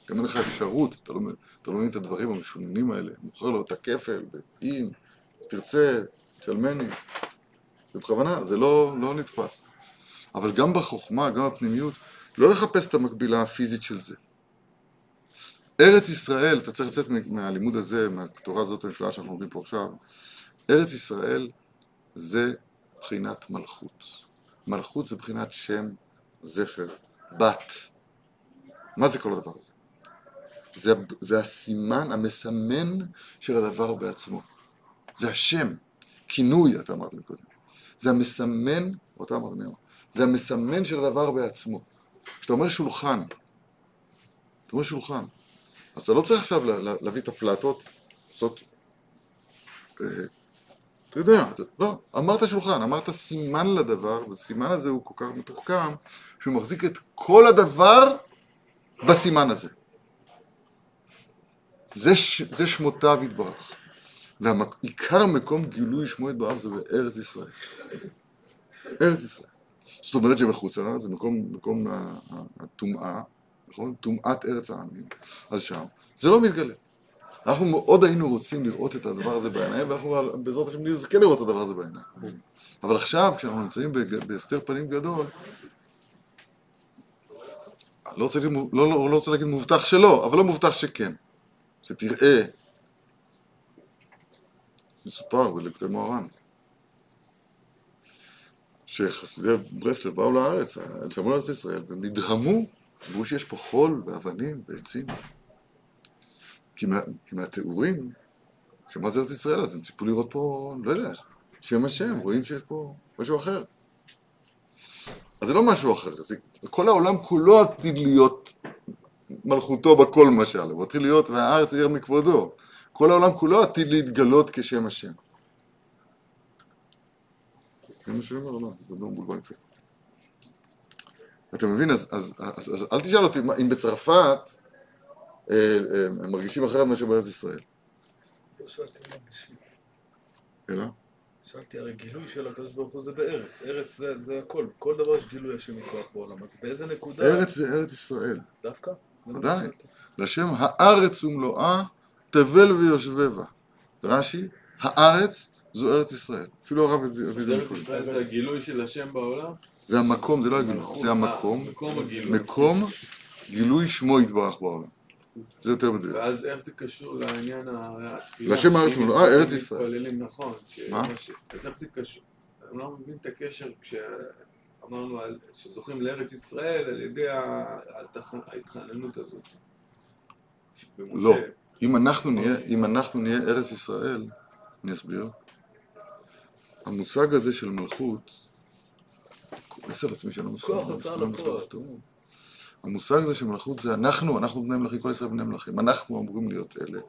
S1: גם אין לך אפשרות, אתה לא, אתה לא מבין את הדברים המשונים האלה. מוכר לו את הכפל, ואם תרצה, תשלמני. זה בכוונה, זה לא, לא נתפס. אבל גם בחוכמה, גם בפנימיות, לא לחפש את המקבילה הפיזית של זה. ארץ ישראל, אתה צריך לצאת מהלימוד הזה, מהתורה הזאת הנפלאה שאנחנו לומדים פה עכשיו, ארץ ישראל זה בחינת מלכות. מלכות זה בחינת שם, זכר, בת. מה זה כל הדבר הזה? זה, זה הסימן, המסמן של הדבר בעצמו. זה השם, כינוי, אתה אמרת מקודם. זה המסמן, אותה אמרת מי זה המסמן של הדבר בעצמו. כשאתה אומר שולחן, אתה אומר שולחן, אז אתה לא צריך עכשיו להביא את הפלטות, לעשות... אה, אתה יודע, לא, אמרת שולחן, אמרת סימן לדבר, והסימן הזה הוא כל כך מתוחכם, שהוא מחזיק את כל הדבר בסימן הזה. זה, ש, זה שמותיו יתברך. ועיקר מקום גילוי שמו יתברך זה בארץ ישראל. ארץ ישראל. זאת אומרת שמחוץ עליו זה מקום, מקום הטומאה, נכון? טומאת ארץ העמים. אז שם, זה לא מתגלה. אנחנו מאוד היינו רוצים לראות את הדבר הזה בעיניים, ואנחנו בעזרת השם נזכה לראות את הדבר הזה בעיניים. אבל עכשיו, כשאנחנו נמצאים בהסתר פנים גדול, לא רוצה, להגיד, לא, לא, לא רוצה להגיד מובטח שלא, אבל לא מובטח שכן. שתראה, מסופר בלקטי מוהר"ן, שחסידי ברסלב באו לארץ, שמעו לארץ ישראל, והם נדהמו, אמרו שיש פה חול ואבנים ועצים. כי, מה, כי מהתיאורים, שמה זה ארץ ישראל, אז הם ציפו לראות פה, לא יודע, שם השם, רואים שיש פה משהו אחר. אז זה לא משהו אחר, זה, כל העולם כולו עתיד להיות מלכותו בכל משל, הוא עתיד להיות והארץ עיר מכבודו. כל העולם כולו עתיד להתגלות כשם השם. זה מה שאני אומר, לא, זה לא מבולבל קצת. אתה מבין? אז, אז, אז, אז אל תשאל אותי אם בצרפת אה, אה, הם מרגישים אחרת מאשר בארץ ישראל.
S5: לא שאלתי מה מרגישים.
S1: אלא?
S5: שאלתי, הרי גילוי של הקדוש ברוך הוא זה בארץ. ארץ זה, זה הכל. כל דבר יש גילוי השם מכוח בעולם. אז באיזה נקודה...
S1: ארץ זה ארץ ישראל.
S5: דווקא?
S1: ודאי. לשם הארץ ומלואה, תבל ויושבבה. רש"י, הארץ זו ארץ ישראל. אפילו הרב זה
S3: ארץ ישראל זה הגילוי של השם בעולם?
S1: זה המקום, זה לא הגילוי, זה המקום.
S3: מקום
S1: גילוי שמו יתברך בעולם. זה יותר מדויק.
S3: ואז איך זה קשור לעניין ה...
S1: לשם הארץ ומלואה, ארץ ישראל.
S3: מתפללים נכון.
S1: מה?
S3: אז איך זה קשור? אני לא מבין את הקשר כשאמרנו שזוכים לארץ ישראל על ידי ההתחננות הזאת.
S1: לא. אם אנחנו נהיה ארץ ישראל, אני אסביר, המושג הזה של מלכות, כועס על עצמי שאני לא
S5: הוצאה לפועל.
S1: המושג הזה של מלכות זה אנחנו, אנחנו בני מלכים, כל ישראל בני מלכים. אנחנו אמורים להיות אלה.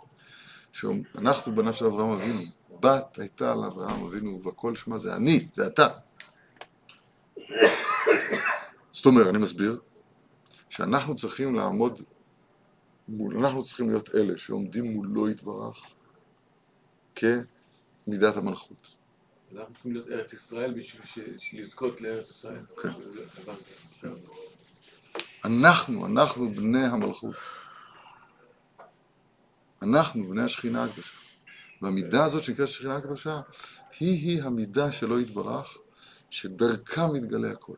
S1: שאנחנו בניו של אברהם אבינו. בת הייתה לאברהם אבינו, ובכל שמה זה אני, זה אתה. זאת אומרת, אני מסביר, שאנחנו צריכים לעמוד מול, אנחנו צריכים להיות אלה שעומדים מולו יתברך כמידת המלכות.
S3: אנחנו צריכים להיות ארץ ישראל בשביל לזכות לארץ ישראל.
S1: כן. אנחנו, אנחנו בני המלכות. אנחנו בני השכינה הקדושה. והמידה הזאת שנקראת השכינה הקדושה, היא-היא המידה שלא יתברך, שדרכה מתגלה הכל.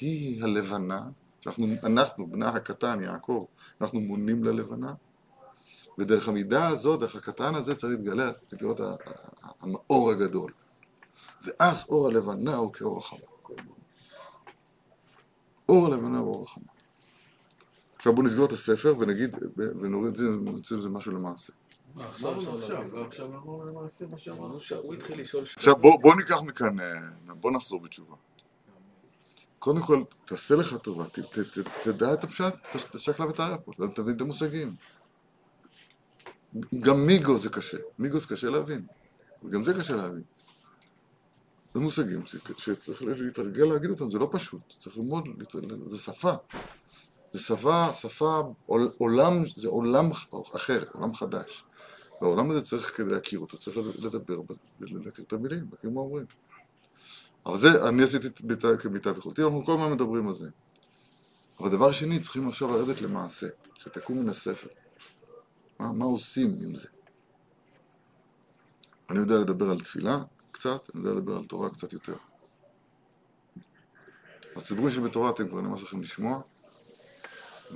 S1: היא הלבנה, שאנחנו, אנחנו, בנה הקטן, יעקב, אנחנו מונים ללבנה, ודרך המידה הזאת, דרך הקטן הזה, צריך להתגלה, להתגלות ה- המאור הגדול. ואז אור הלבנה הוא כאור החמה. אור הלבנה הוא אור החמה. עכשיו בואו נסגור את הספר ונגיד, ונוריד את זה, ונוציא לזה משהו למעשה.
S5: עכשיו לשאול שאלה.
S1: עכשיו בואו בוא ניקח מכאן, אה, בואו נחזור בתשובה. קודם כל, תעשה לך טובה, ת, ת, ת, תדע את הפשט, ת- תשק לה ותאר פה, תבין את המושגים. גם מיגו זה קשה, מיגו זה קשה להבין, וגם זה קשה להבין. זה מושגים שצריך להתרגל להגיד אותם, זה לא פשוט, צריך ללמוד, זה שפה. זה שפה, שפה, עול- עולם, זה עולם אחר, עולם חדש. והעולם הזה צריך, כדי להכיר אותו, צריך לדבר, להכיר את המילים, להכיר מה אומרים. אבל זה, אני עשיתי את כמיטב יכולתי, אנחנו כל הזמן מדברים על זה. אבל דבר שני, צריכים עכשיו לרדת למעשה, שתקום מן הספר. מה, מה עושים עם זה? אני יודע לדבר על תפילה קצת, אני יודע לדבר על תורה קצת יותר. אז תדברו שבתורה אתם כבר נמאס לכם לשמוע,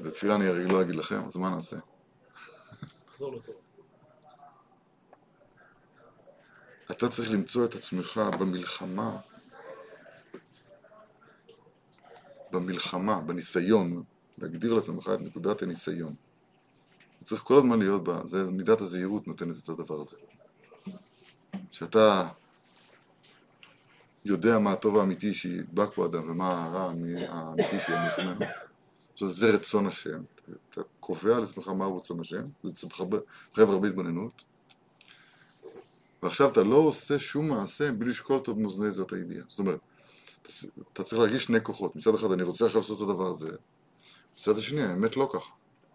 S1: בתפילה אני הרי לא אגיד לכם, אז מה נעשה? אתה צריך למצוא את עצמך במלחמה, במלחמה, בניסיון, להגדיר לעצמך את נקודת הניסיון. צריך כל הזמן להיות בה, זה מידת הזהירות נותנת את הדבר הזה. שאתה יודע מה הטוב האמיתי שידבק בו אדם ומה הרע האמיתי שיהיה בפנינו. זה רצון השם, אתה קובע לעצמך מהו רצון השם, זה מחייב הרבה התבוננות. ועכשיו אתה לא עושה שום מעשה בלי לשקול אותו במאזני זאת הידיעה. זאת אומרת, אתה צריך להרגיש שני כוחות. מצד אחד אני רוצה עכשיו לעשות את הדבר הזה, מצד השני האמת לא ככה.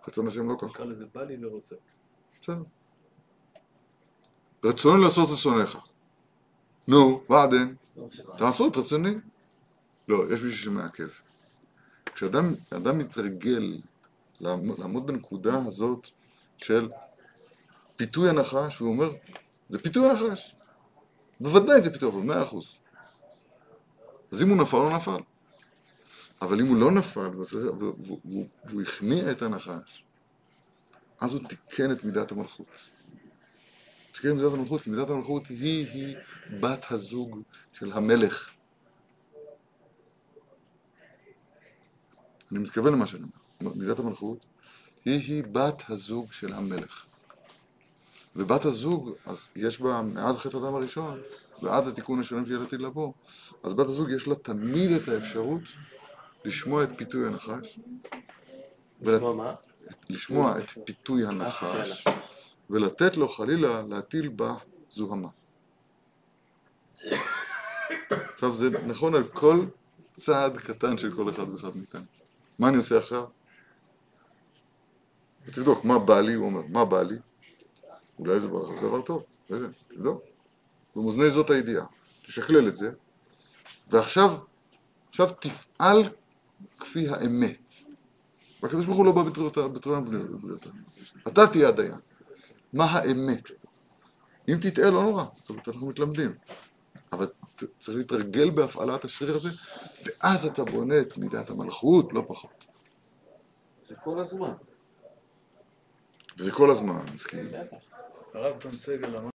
S1: רצון השם לא ככה.
S4: נקרא לזה בא לי ורוצה.
S1: בסדר. רצון לעשות רצונך. נו, ועדן, תעשו את רצוני. לא, יש מישהו שמעכב. כשאדם אדם מתרגל לעמוד בנקודה הזאת של פיתוי הנחש, והוא אומר, זה פיתוי הנחש. בוודאי זה פיתוי הנחש, מאה אחוז. אז אם הוא נפל, הוא נפל. אבל אם הוא לא נפל, והוא הכניע את הנחש, אז הוא תיקן את מידת המלכות. את מידת המלכות, כי מידת המלכות היא-היא בת הזוג של המלך. אני מתכוון למה שאני אומר. מידת המלכות היא-היא בת הזוג של המלך. ובת הזוג, אז יש בה, מאז חטא הדם הראשון, ועד התיקון השלם שיהיה לעתיד לבוא, אז בת הזוג יש לה תמיד את האפשרות לשמוע את פיתוי הנחש.
S2: לשמוע מה?
S1: לשמוע את פיתוי הנחש, ולתת לו חלילה להטיל בה זוהמה. עכשיו זה נכון על כל צעד קטן של כל אחד ואחד מאיתנו. מה אני עושה עכשיו? תבדוק, מה בא לי? הוא אומר, מה בא לי? אולי זה דבר טוב, לא יודע, תבדוק. במאזני זאת הידיעה. תשקלל את זה, ועכשיו, עכשיו תפעל כפי האמת. והקדוש ברוך הוא לא בא בתרונה בבריאותה. אתה תהיה הדיין. מה האמת? אם תטעה לא נורא, זאת אומרת אנחנו מתלמדים. אבל צריך להתרגל בהפעלת השריר הזה, ואז אתה בונה את מידת המלכות, לא פחות.
S3: זה כל הזמן.
S1: וזה כל הזמן, מסכים.
S4: הרב טון סגל אמר